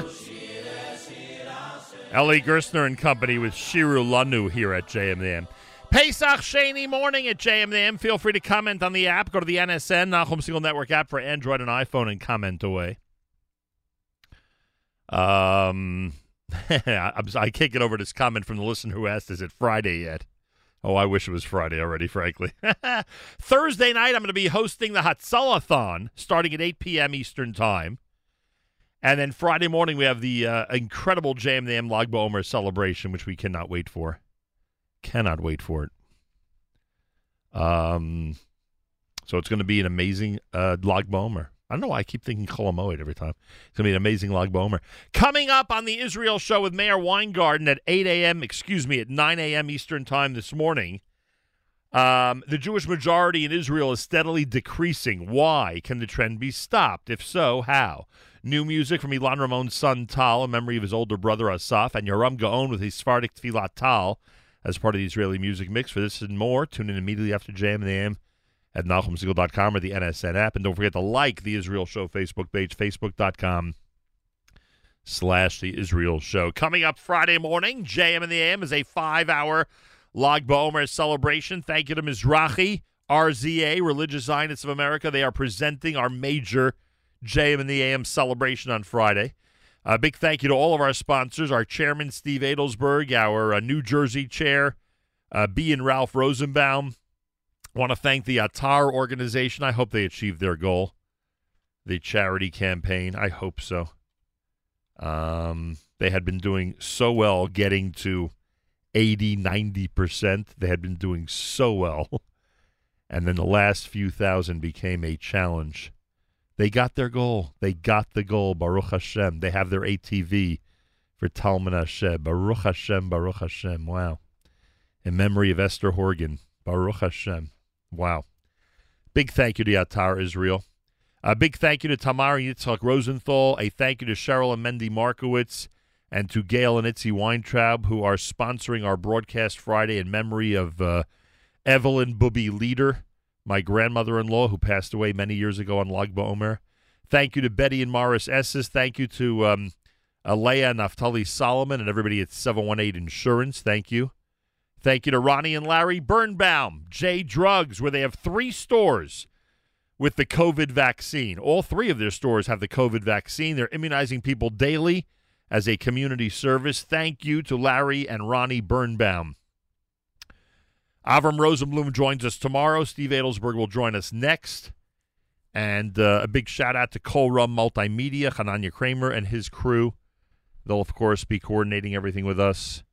Ellie Gerstner and company with Shiru Lanu here at JM the AM. Pesach Sheni morning at JM the AM. Feel free to comment on the app. Go to the NSN, Nachum Segal Network app for Android and iPhone and comment away. Um, I can't get over this comment from the listener who asked, is it Friday yet? Oh, I wish it was Friday already, frankly. Thursday night, I'm going to be hosting the Hatzalathon starting at 8 p.m. Eastern Time. And then Friday morning, we have the uh, incredible JM the AM Logbo celebration, which we cannot wait for. Cannot wait for it. Um, so it's going to be an amazing uh, Logbo. I don't know why I keep thinking Chol HaMoed every time. It's going to be an amazing Lag BaOmer. Coming up on the Israel show with Meir Weingarten at 8 a.m., excuse me, at 9 a.m. Eastern Time this morning. Um, the Jewish majority in Israel is steadily decreasing. Why? Can the trend be stopped? If so, how? New music from Ilan Ramon's son Tal, in memory of his older brother Asaf, and Yoram Gaon with his Sephardic Tfilat Tal as part of the Israeli music mix. For this and more, tune in immediately after JM and the AM at NachumSegal.com or the NSN app. And don't forget to like the Israel Show Facebook page, Facebook.com slash the Israel Show. Coming up Friday morning, JM and the AM is a five-hour Lag BaOmer celebration. Thank you to Mizrahi, RZA, Religious Zionists of America. They are presenting our major JM and the AM celebration on Friday. A big thank you to all of our sponsors, our chairman, Steve Adelsberg, our uh, New Jersey chair, uh, B and Ralph Rosenbaum. want to thank the Atar organization. I hope they achieved their goal, the charity campaign. I hope so. Um, they had been doing so well getting to 80, 90%. They had been doing so well. And then the last few thousand became a challenge. They got their goal. They got the goal. Baruch Hashem. They have their ATV for Talmud Hashem. Baruch Hashem. Baruch Hashem. Wow. In memory of Esther Horgan. Baruch Hashem. Wow. Big thank you to Yatar Israel. A big thank you to Tamar and Yitzhak Rosenthal. A thank you to Cheryl and Mendy Markowitz and to Gail and Itzy Weintraub, who are sponsoring our broadcast Friday in memory of uh, Evelyn Booby Leader, my grandmother-in-law, who passed away many years ago on Lag BaOmer. Thank you to Betty and Morris Esses. Thank you to um, Alea Naftali Solomon and everybody at 718 Insurance. Thank you. Thank you to Ronnie and Larry Birnbaum, J Drugs, where they have three stores with the COVID vaccine. All three of their stores have the COVID vaccine. They're immunizing people daily as a community service. Thank you to Larry and Ronnie Birnbaum. Avram Rosenblum joins us tomorrow. Steve Adelsberg will join us next. And uh, a big shout out to Colrum Multimedia, Hananya Kramer and his crew. They'll, of course, be coordinating everything with us.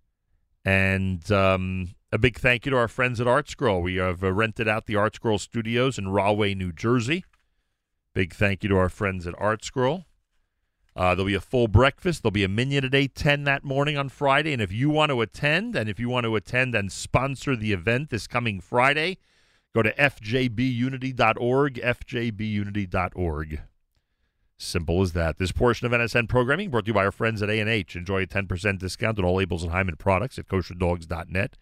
And um, a big thank you to our friends at ArtScroll. We have uh, rented out the ArtScroll studios in Rahway, New Jersey. Big thank you to our friends at ArtScroll. Uh, there'll be a full breakfast. There'll be a minyan at 8.10 that morning on Friday. And if you want to attend, and if you want to attend and sponsor the event this coming Friday, go to fjbunity.org, fjbunity.org. Simple as that. This portion of NSN programming brought to you by our friends at A&H. Enjoy a 10% discount on all Abeles and Heymann products at kosherdogs.net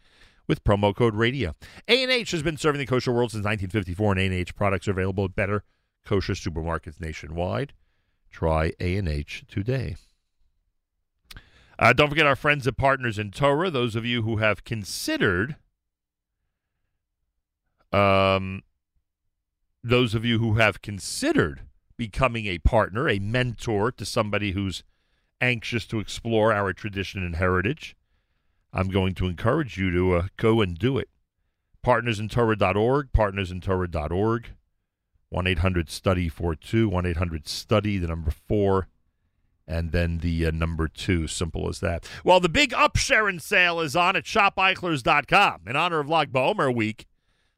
with promo code radio. A&H has been serving the kosher world since 1954, and A&H products are available at better kosher supermarkets nationwide. Try A&H today. Uh, don't forget our friends and Partners in Torah. Those of you who have considered, um, those of you who have considered becoming a partner, a mentor to somebody who's anxious to explore our tradition and heritage, I'm going to encourage you to uh, go and do it. Partnersintorah.org, partnersintorah.org. 1 800 study 42, 1 800 study, the number 4, and then the uh, number 2. Simple as that. Well, the big Upsharon sale is on at shopeichler's.com. In honor of Lag BaOmer week,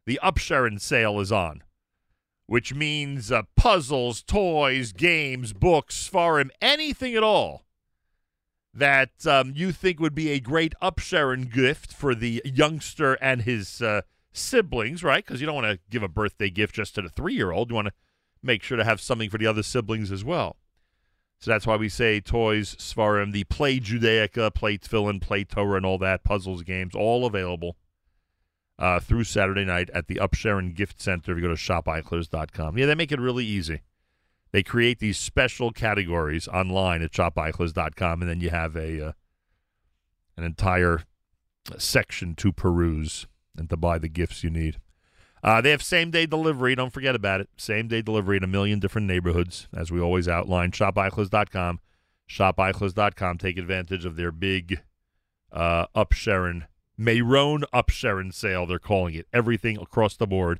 the Upsharon sale is on, which means uh, puzzles, toys, games, books, forum, anything at all that um, you think would be a great Upsharon gift for the youngster and his. Uh, siblings, right? Because you don't want to give a birthday gift just to the three year old. You want to make sure to have something for the other siblings as well. So that's why we say toys, Svarim, the Play Judaica, Play Tefillin, Play Torah, and all that, puzzles, games, all available uh, through Saturday night at the Upsharon Gift Center if you go to shopeichler's.com. Yeah, they make it really easy. They create these special categories online at shopeichler's.com, and then you have a uh, an entire section to peruse and to buy the gifts you need. Uh, they have same day delivery. Don't forget about it. Same day delivery in a million different neighborhoods, as we always outline. ShopEichlers.com. ShopEichlers.com. Take advantage of their big uh, Upsharon, Meron Upsharon sale, they're calling it. Everything across the board,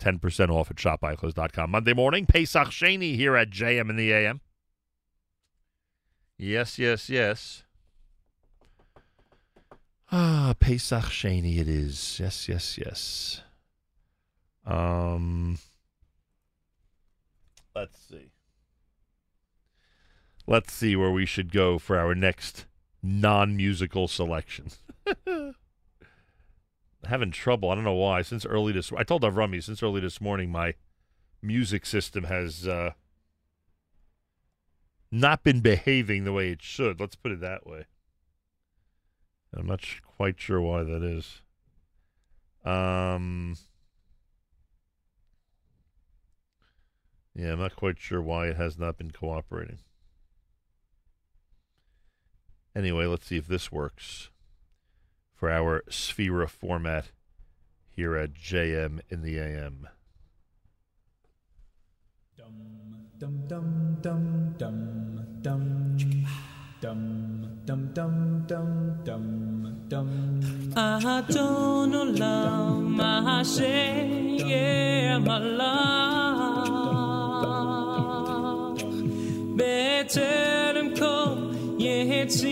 10% off at ShopEichlers.com. Monday morning, Pesach Sheni here at JM in the AM. Yes, yes, yes. Ah, Pesach Sheni it is. Yes, yes, yes. Um, let's see. Let's see where we should go for our next non-musical selection. Having trouble. I don't know why. Since early this, I told Avrami since early this morning, my music system has uh, not been behaving the way it should. Let's put it that way. I'm not sh- quite sure why that is. Um, yeah, I'm not quite sure why it has not been cooperating. Anyway, let's see if this works for our Sefira format here at JM in the AM. Dum dum dum dum dum dum dum dum dum dum dum I don't allow my shame, yeah, my love. Better than cold, yeah, it's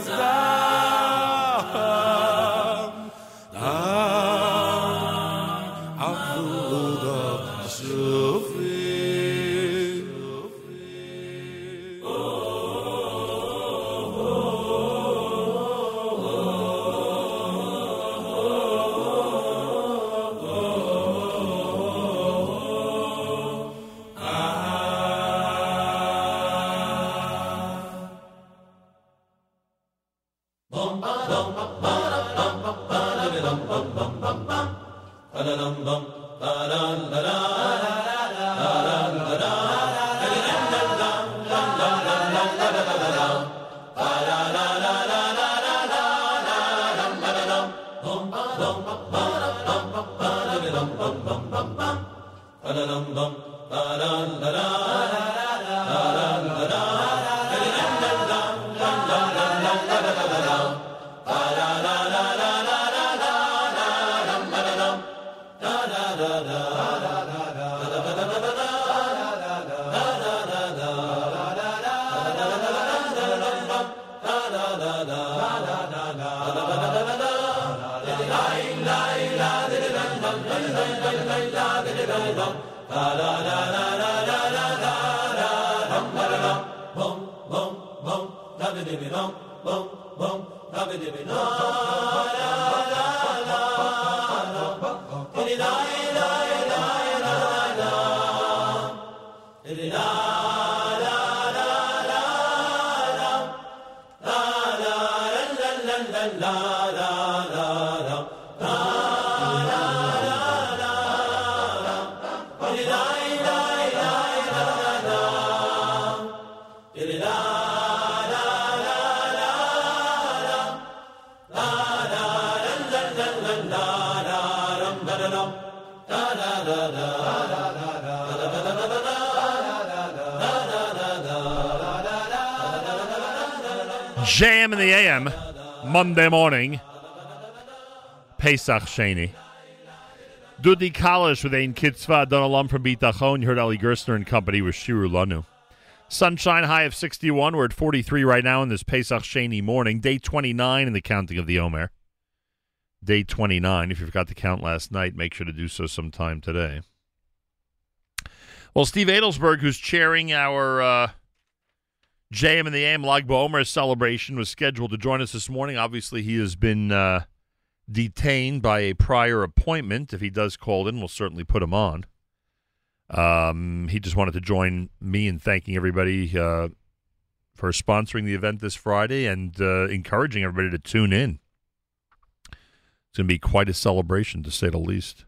nas. Pesach Sheni. Dudi Kalish with Ein Kitzvah, Don Alam from Bitachon. You heard Eli Gerstner and company with Shiru Lanu. Sunshine high of 61. We're at 43 right now in this Pesach Sheni morning. Day 29 in the counting of the Omer. Day 29. If you forgot to count last night, make sure to do so sometime today. Well, Steve Adelsberg, who's chairing our uh, JM and the AM Lag BaOmer celebration, was scheduled to join us this morning. Obviously, he has been uh, detained by a prior appointment. If he does call in, we'll certainly put him on. Um, he just wanted to join me in thanking everybody uh, for sponsoring the event this Friday and uh, encouraging everybody to tune in. It's going to be quite a celebration, to say the least.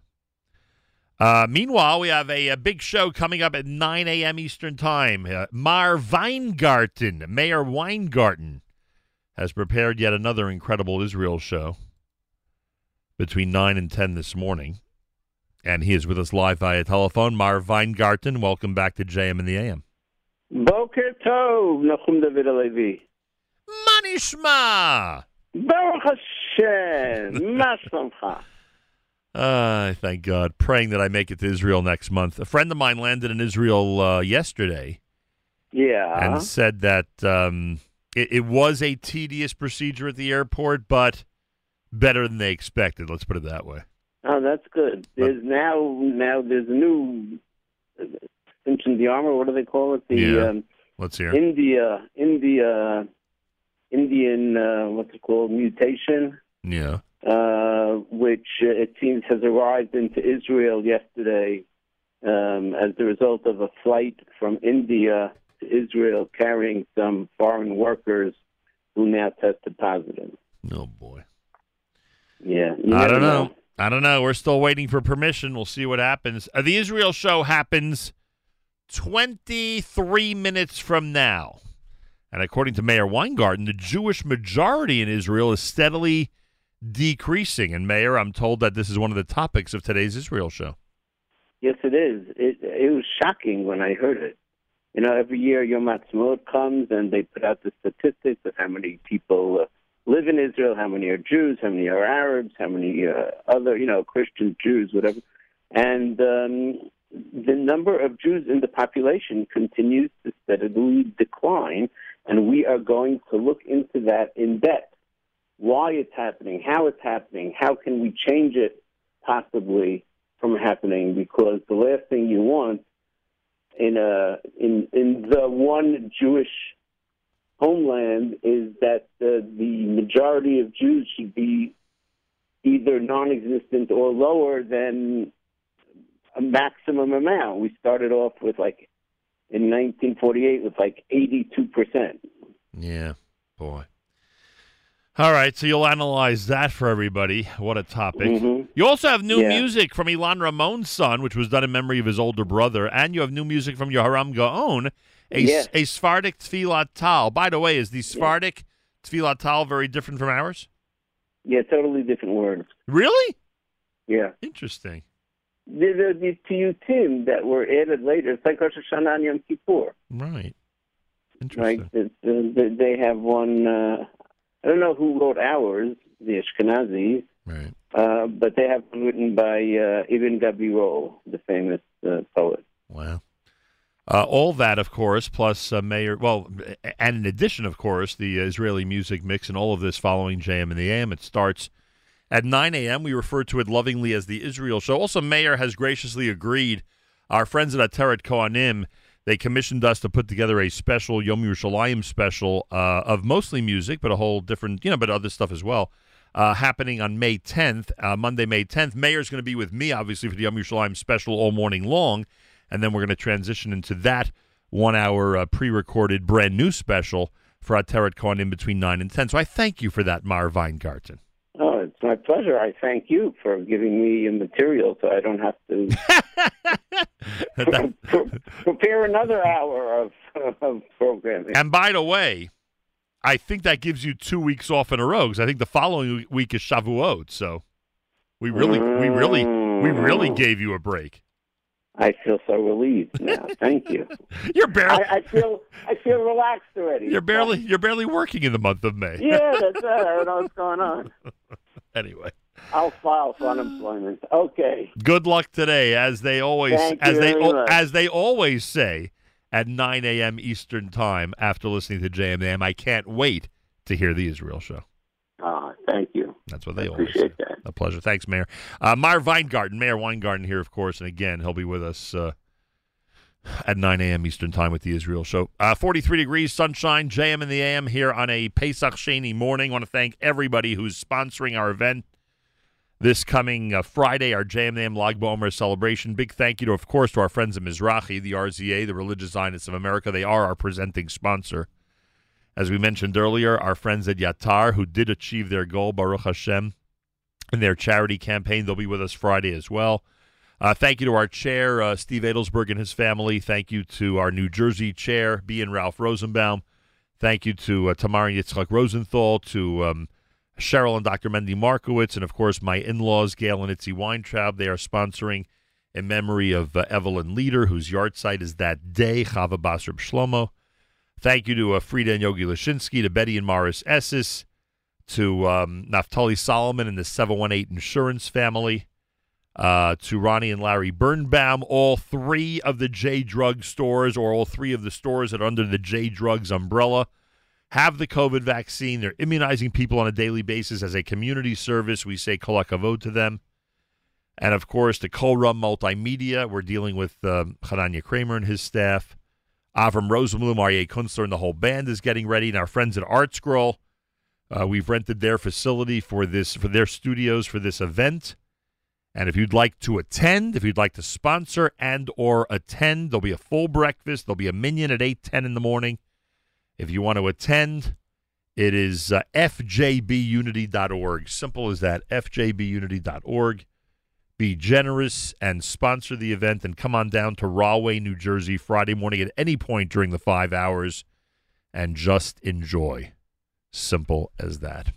Uh, meanwhile, we have a, a big show coming up at 9 a.m. Eastern Time. Uh, Meir Weingarten, Meir Weingarten, has prepared yet another incredible Israel show between 9 and 10 this morning. And he is with us live via telephone. Meir Weingarten, welcome back to JM and the AM. Boker Tov, Nachum David Manishma! Baruch Hashem, Maslamcha. Uh, thank God. Praying that I make it to Israel next month. A friend of mine landed in Israel uh, yesterday. Yeah. And said that um, it, it was a tedious procedure at the airport, but better than they expected. Let's put it that way. Oh, that's good. There's now now there's a new uh, in the armor. What do they call it? The Yeah. um, Let's hear. India India Indian uh, what's it called mutation, Yeah. uh, which uh, it seems has arrived into Israel yesterday um, as the result of a flight from India to Israel carrying some foreign workers who now tested positive. Oh boy. Yeah, I don't know. I don't know. We're still waiting for permission. We'll see what happens. Uh, the Israel show happens 23 minutes from now. And according to Meir Weingarten, the Jewish majority in Israel is steadily decreasing. And, Meir, I'm told that this is one of the topics of today's Israel show. Yes, it is. It it was shocking when I heard it. You know, every year Yom Ha'atzmaut comes and they put out the statistics of how many people uh, live in Israel, how many are Jews, how many are Arabs, how many uh, other, you know, Christians, Jews, whatever. And um, the number of Jews in the population continues to steadily decline, and we are going to look into that in depth. Why it's happening, how it's happening, how can we change it possibly from happening? Because the last thing you want in a in in the one Jewish homeland is that the, the majority of Jews should be either non-existent or lower than a maximum amount. We started off with like in 1948 with like 82 percent. Yeah. All right, so you'll analyze that for everybody. What a topic. Mhm. You also have new Yeah. music from Ilan Ramon's son, which was done in memory of his older brother, and you have new music from Yehoram Gaon, a, Yes. a Sephardic Tfilat Tal. By the way, is the Sephardic Tfilat Tal very different from ours? Yeah, totally different words. Really? Yeah. Interesting. The, the, the piyutim that were added later, it's like Rosh Hashanah and Yom Kippur. Right. Right? Uh, they- they have one. Uh, I don't know who wrote ours, the Ashkenazis. Right. Uh, but they have one written by uh, Ibn Gabirol, the famous uh, poet. Wow. Uh, all that, of course, plus uh, Meir, well, and in addition, of course, the Israeli music mix and all of this following JM and the AM. It starts at 9 a.m. We refer to it lovingly as the Israel Show. Also, Meir has graciously agreed. Our friends at Ateret Cohanim, they commissioned us to put together a special Yom Yerushalayim special uh, of mostly music, but a whole different, you know, but other stuff as well. Uh, happening on May 10th, uh, Monday, May 10th. Meir's going to be with me, obviously, for the Yom Yerushalayim special all morning long and then we're going to transition into that one hour uh, pre-recorded brand new special for Ateret Cohanim between 9 and 10. So I thank you for that, Meir Weingarten. It's my pleasure. I thank you for giving me material so I don't have to pre- prepare another hour of, of programming. And by the way, I think that gives you two weeks off in a row because I think the following week is Shavuot. So we really, we really, we really mm. gave you a break. I feel so relieved now. Thank you. You're barely, I, I feel I feel relaxed already. you're barely, you're barely working in the month of May. Yeah, that's right. I don't know what's going on. Anyway, I'll file for unemployment. Okay. good luck today, as they always, Thank as they, as they always say at 9 a.m. Eastern Time after listening to JMM. I can't wait to hear the Israel show. Ah, thank you. That's what they I always say. appreciate that. A pleasure. Thanks, Meir. Uh, Meir Weingarten, Meir Weingarten here, of course, and again, he'll be with us uh, at 9 a.m. Eastern Time with the Israel Show. Uh, 43 degrees, sunshine, JM in the AM here on a Pesach Sheni morning. want to thank everybody who's sponsoring our event this coming uh, Friday, our JM the AM Lag BaOmer celebration. Big thank you, to, of course, to our friends at Mizrahi, the RZA, the Religious Zionists of America. They are our presenting sponsor. As we mentioned earlier, our friends at Yatar, who did achieve their goal, Baruch Hashem, in their charity campaign, they'll be with us Friday as well. Uh, thank you to our chair, uh, Steve Adelsberg and his family. Thank you to our New Jersey chair, B. and Ralph Rosenbaum. Thank you to uh, Tamar Yitzchak Rosenthal, to um, Cheryl and Dr. Mendy Markowitz, and of course my in-laws, Gail and Itzy Weintraub. They are sponsoring in memory of uh, Evelyn Leader, whose yahrzeit is that day, Chava Basrib Shlomo. Thank you to uh, Frida and Yogi Lashinsky, to Betty and Morris Esses, to um, Naftali Solomon and the 718 Insurance family, uh, to Ronnie and Larry Birnbaum, all three of the J Drug stores, or all three of the stores that are under the J Drugs umbrella, have the COVID vaccine. They're immunizing people on a daily basis as a community service. We say kol hakavod to them. And of course, the Kolrum Multimedia. We're dealing with um, Kramer and his staff. Avram Rosenblum, Aryeh Kunstler, and the whole band is getting ready. And our friends at ArtScroll, uh, we've rented their facility for this for their studios for this event. And if you'd like to attend, if you'd like to sponsor and or attend, there'll be a full breakfast. There'll be a minyan at eight ten in the morning. If you want to attend, It is uh, fjbunity.org. Simple as that. fjbunity.org. Be generous and sponsor the event and come on down to Rahway, New Jersey, Friday morning at any point during the five hours and just enjoy. Simple as that.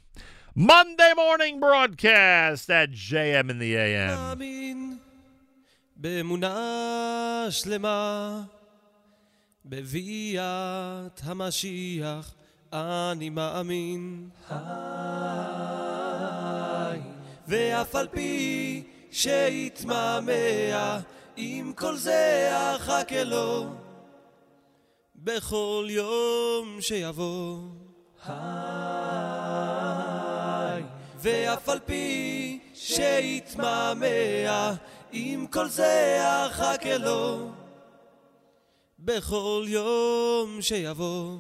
Monday morning broadcast at JM in the AM. מאמין באמונה שלמה בביאת המשיח אני מאמין. ואף על פי שיתמהמה עם כל זה אחכה לו. בכל יום שיבוא ואף על פי שיתמהמה עם כל זה אחכה לו בכל יום שיבוא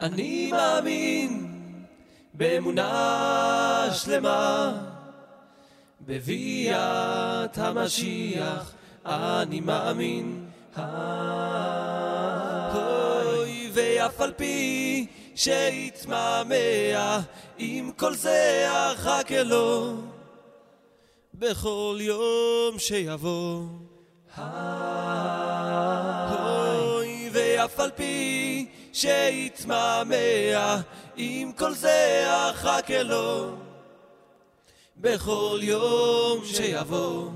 אני מאמין באמונה שלמה בביאת המשיח אני מאמין אוי ואף על פי שיתמהמה עם כל זה אחכה לו בכל יום שיבוא אוי ואף על פי שיתמהמה עם כל זה אחכה לו בכל יום שיבוא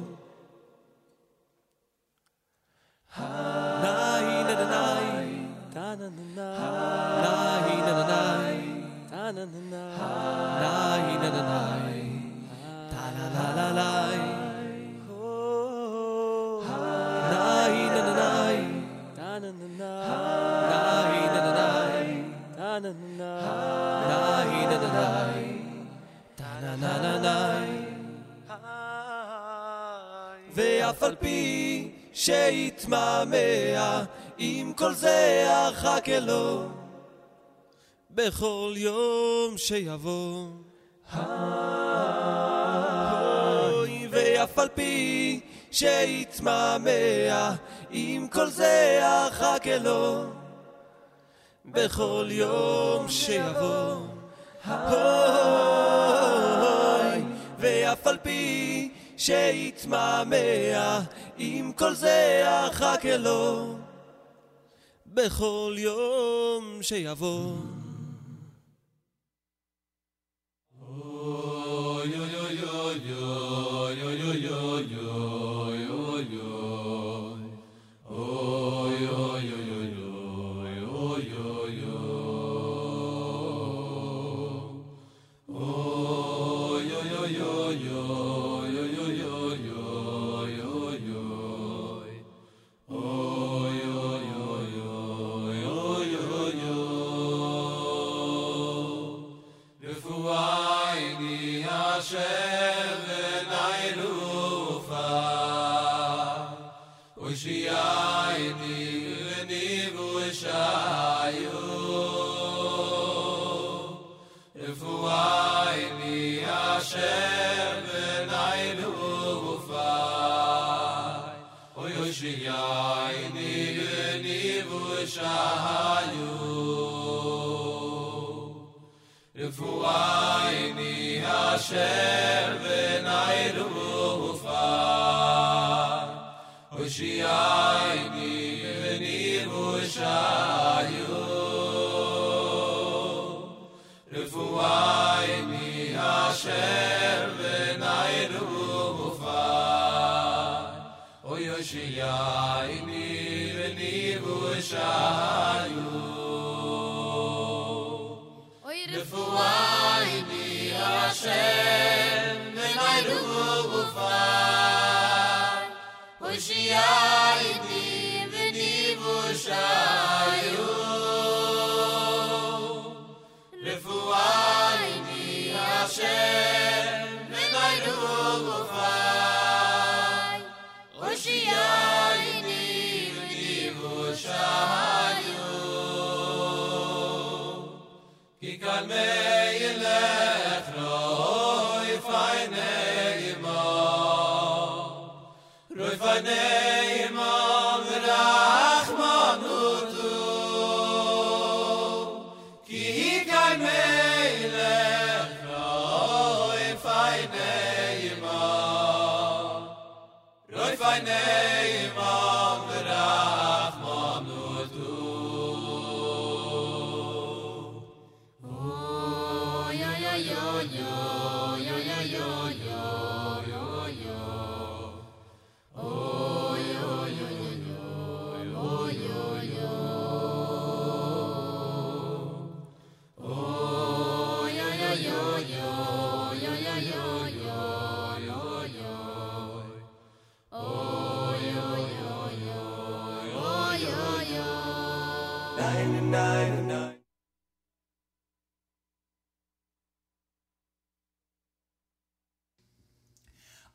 ואף על פי שיתמהמה עם כל זה אחכה לו בכל יום שיבוא ואף על פי שיתמהמה עם כל זה אחכה לו בכל יום שיבוא אוי ואף על פי שיתמהמה עם כל זה אחכה לו בכל יום שיבוא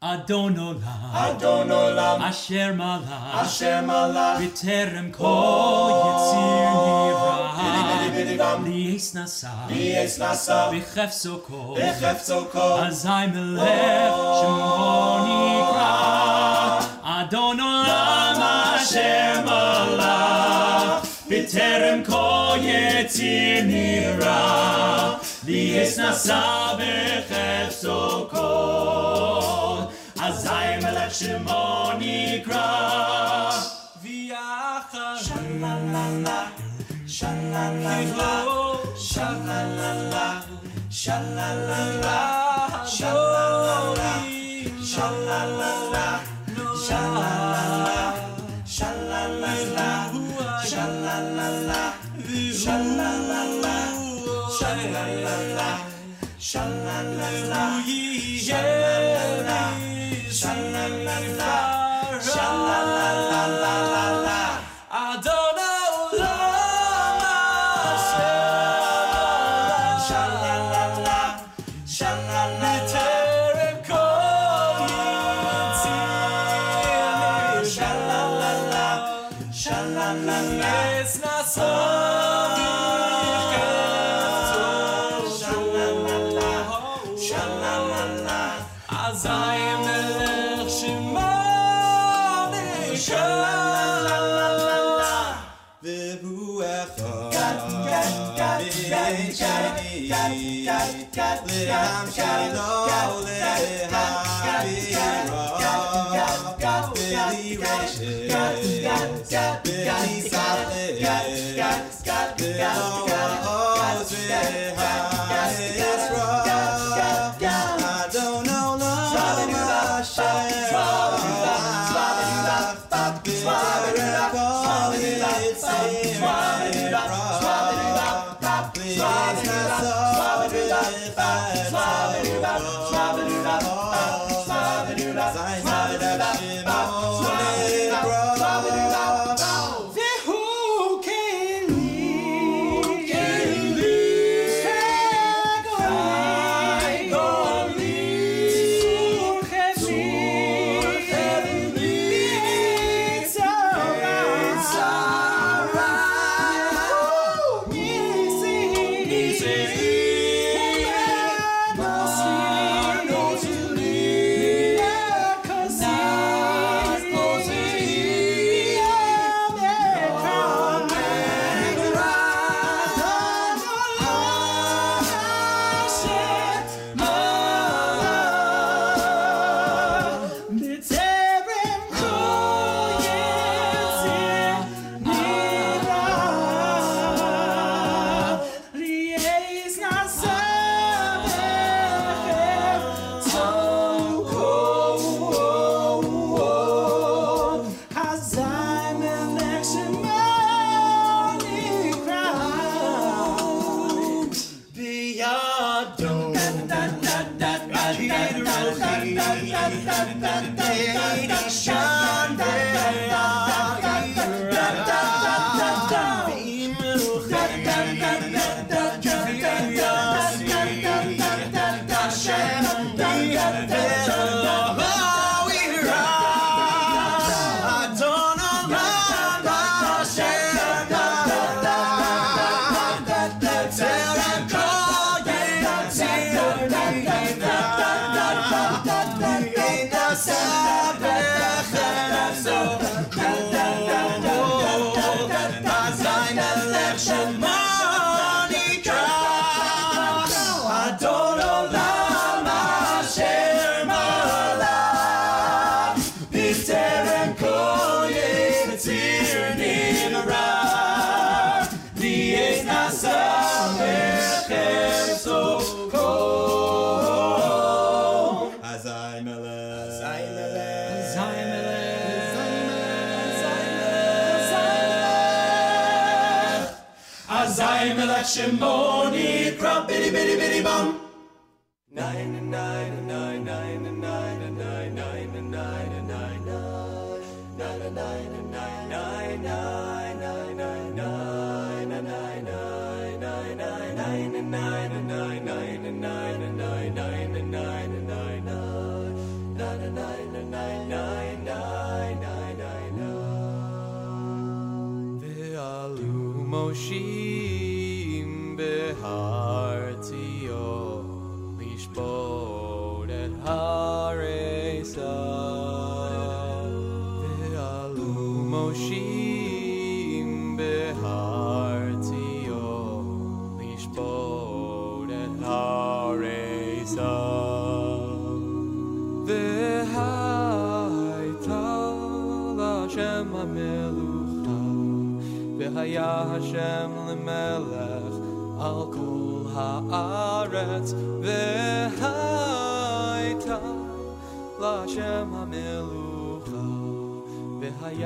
Adonolam, Adonolam, Asher Malach, Asher Malach, B'terem Kol Yitzir Nirah, Lies Nasa, Lies Nasa, B'chefzo Kol, B'chefzo Kol, Azai Melech, Shemo Nikra, Adonolam, Asher Malach, B'terem ko, Yitzir Nirah, Lies Nasa, B'chefzo Kol, מלך שמו נקרא, ויחד שללה, שללה, שללה, שללה, שללה, שללה, שללה, שללה, שללה, שללה, שללה, שללה, שללה, 95.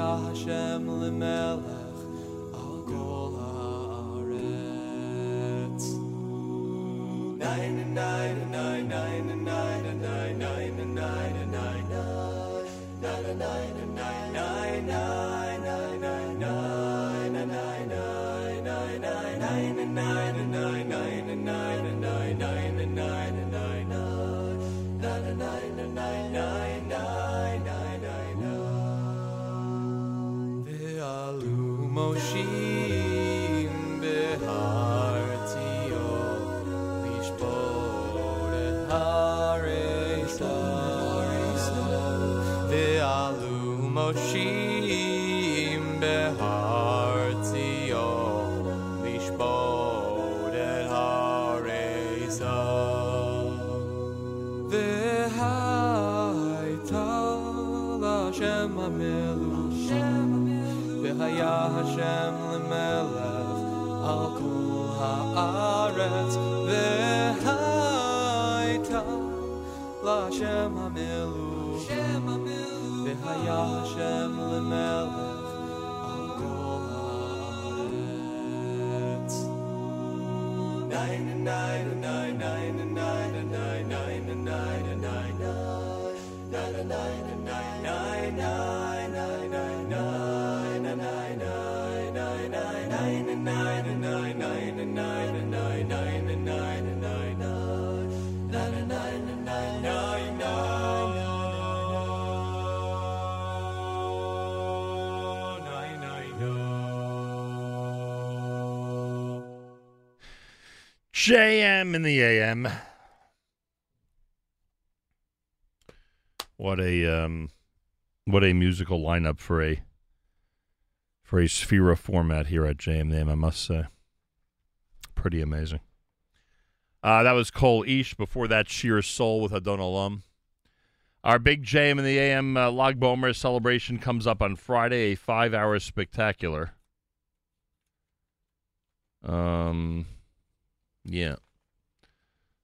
Ya Hashem Lemel she JM in the AM. What a um, what a musical lineup for a for a Sefira format here at JM the AM. I must say, pretty amazing. Uh, that was Cole Ish. Before that, Shir Soul with Adon Olam. Our big JM in the AM uh, Lag BaOmer celebration comes up on Friday, a five-hour spectacular. Um, yeah.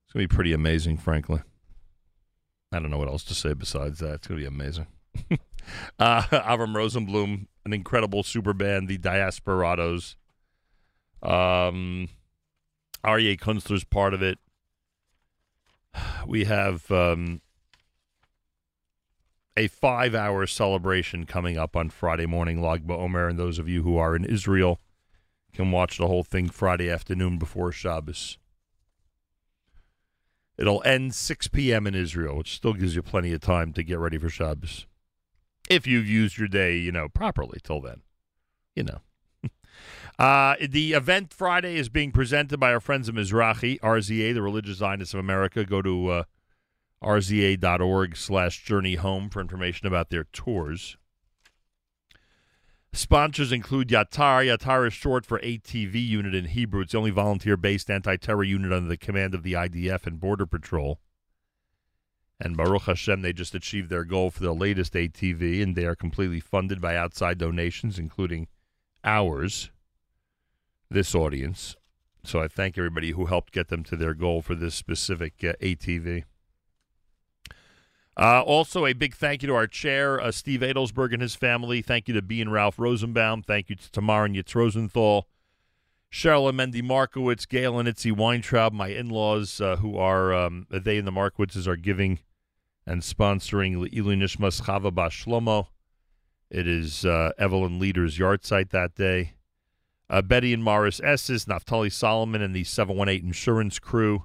It's going to be pretty amazing, frankly. I don't know what else to say besides that. It's going to be amazing. uh, Avram Rosenblum, an incredible super band, the Diasporados. Um, Aryeh Kunstler's part of it. We have um, a five hour celebration coming up on Friday morning, Lag BaOmer, and those of you who are in Israel can watch the whole thing Friday afternoon before Shabbos. It'll end 6 p.m. in Israel, which still gives you plenty of time to get ready for Shabbos. If you've used your day, you know, properly till then. You know. uh, the event Friday is being presented by our friends of Mizrahi, RZA, the Religious Zionists of America. Go to uh, rza.org slash journey home for information about their tours. Sponsors include Yatar. Yatar is short for ATV unit in Hebrew. It's the only volunteer-based anti-terror unit under the command of the IDF and Border Patrol. And Baruch Hashem, they just achieved their goal for their latest ATV, and they are completely funded by outside donations, including ours, this audience. So I thank everybody who helped get them to their goal for this specific uh, ATV. Uh, also, a big thank you to our chair, uh, Steve Adelsberg and his family. Thank you to B and Ralph Rosenbaum. Thank you to Tamar and Yitz Rosenthal. Cheryl and Mendy Markowitz, Gail and Itzy Weintraub, my in-laws, uh, who are um, they and the Markowitzes are giving and sponsoring Ilu Nishmas Chava Shlomo. It is uh, Evelyn Leader's yahrzeit that day. Uh, Betty and Morris Esses, Naftali Solomon, and the 718 insurance crew.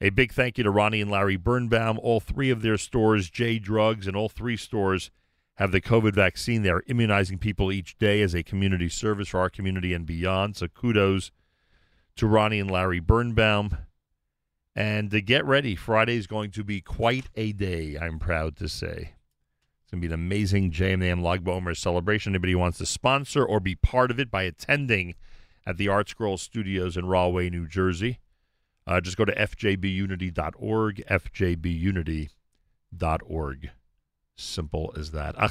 A big thank you to Ronnie and Larry Birnbaum. All three of their stores, J Drugs, and all three stores have the COVID vaccine. They're immunizing people each day as a community service for our community and beyond. So kudos to Ronnie and Larry Birnbaum. And to get ready, Friday is going to be quite a day, I'm proud to say. It's going to be an amazing JMAM Lag BaOmer celebration. Anybody who wants to sponsor or be part of it by attending at the ArtScroll Studios in Rahway, New Jersey, uh, just go to fjbunity.org, fjbunity.org. Simple as that. Our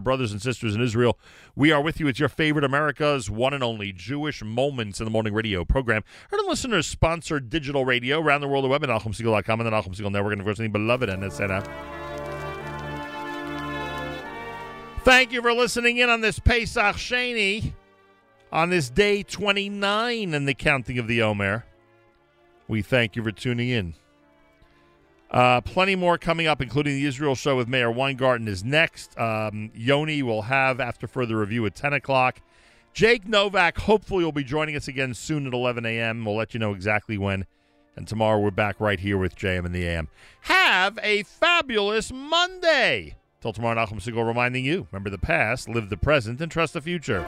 brothers and sisters in Israel. We are with you. It's your favorite America's one and only Jewish Moments in the Morning radio program. Heard and listeners sponsored digital radio around the world, the web at NachumSegal.com and the Nachum Segal Network, and of course, the beloved NSN app. Thank you for listening in on this Pesach Sheni, on this day 29 in the counting of the Omer. We thank you for tuning in. Uh, plenty more coming up, including the Israel show with Meir Weingarten is next. Um, Yoni will have after further review at 10 o'clock. Jake Novak hopefully will be joining us again soon at 11 a.m. We'll let you know exactly when. And tomorrow we're back right here with JM and the AM. Have a fabulous Monday. Till tomorrow, Nachum Segal reminding you remember the past, live the present, and trust the future.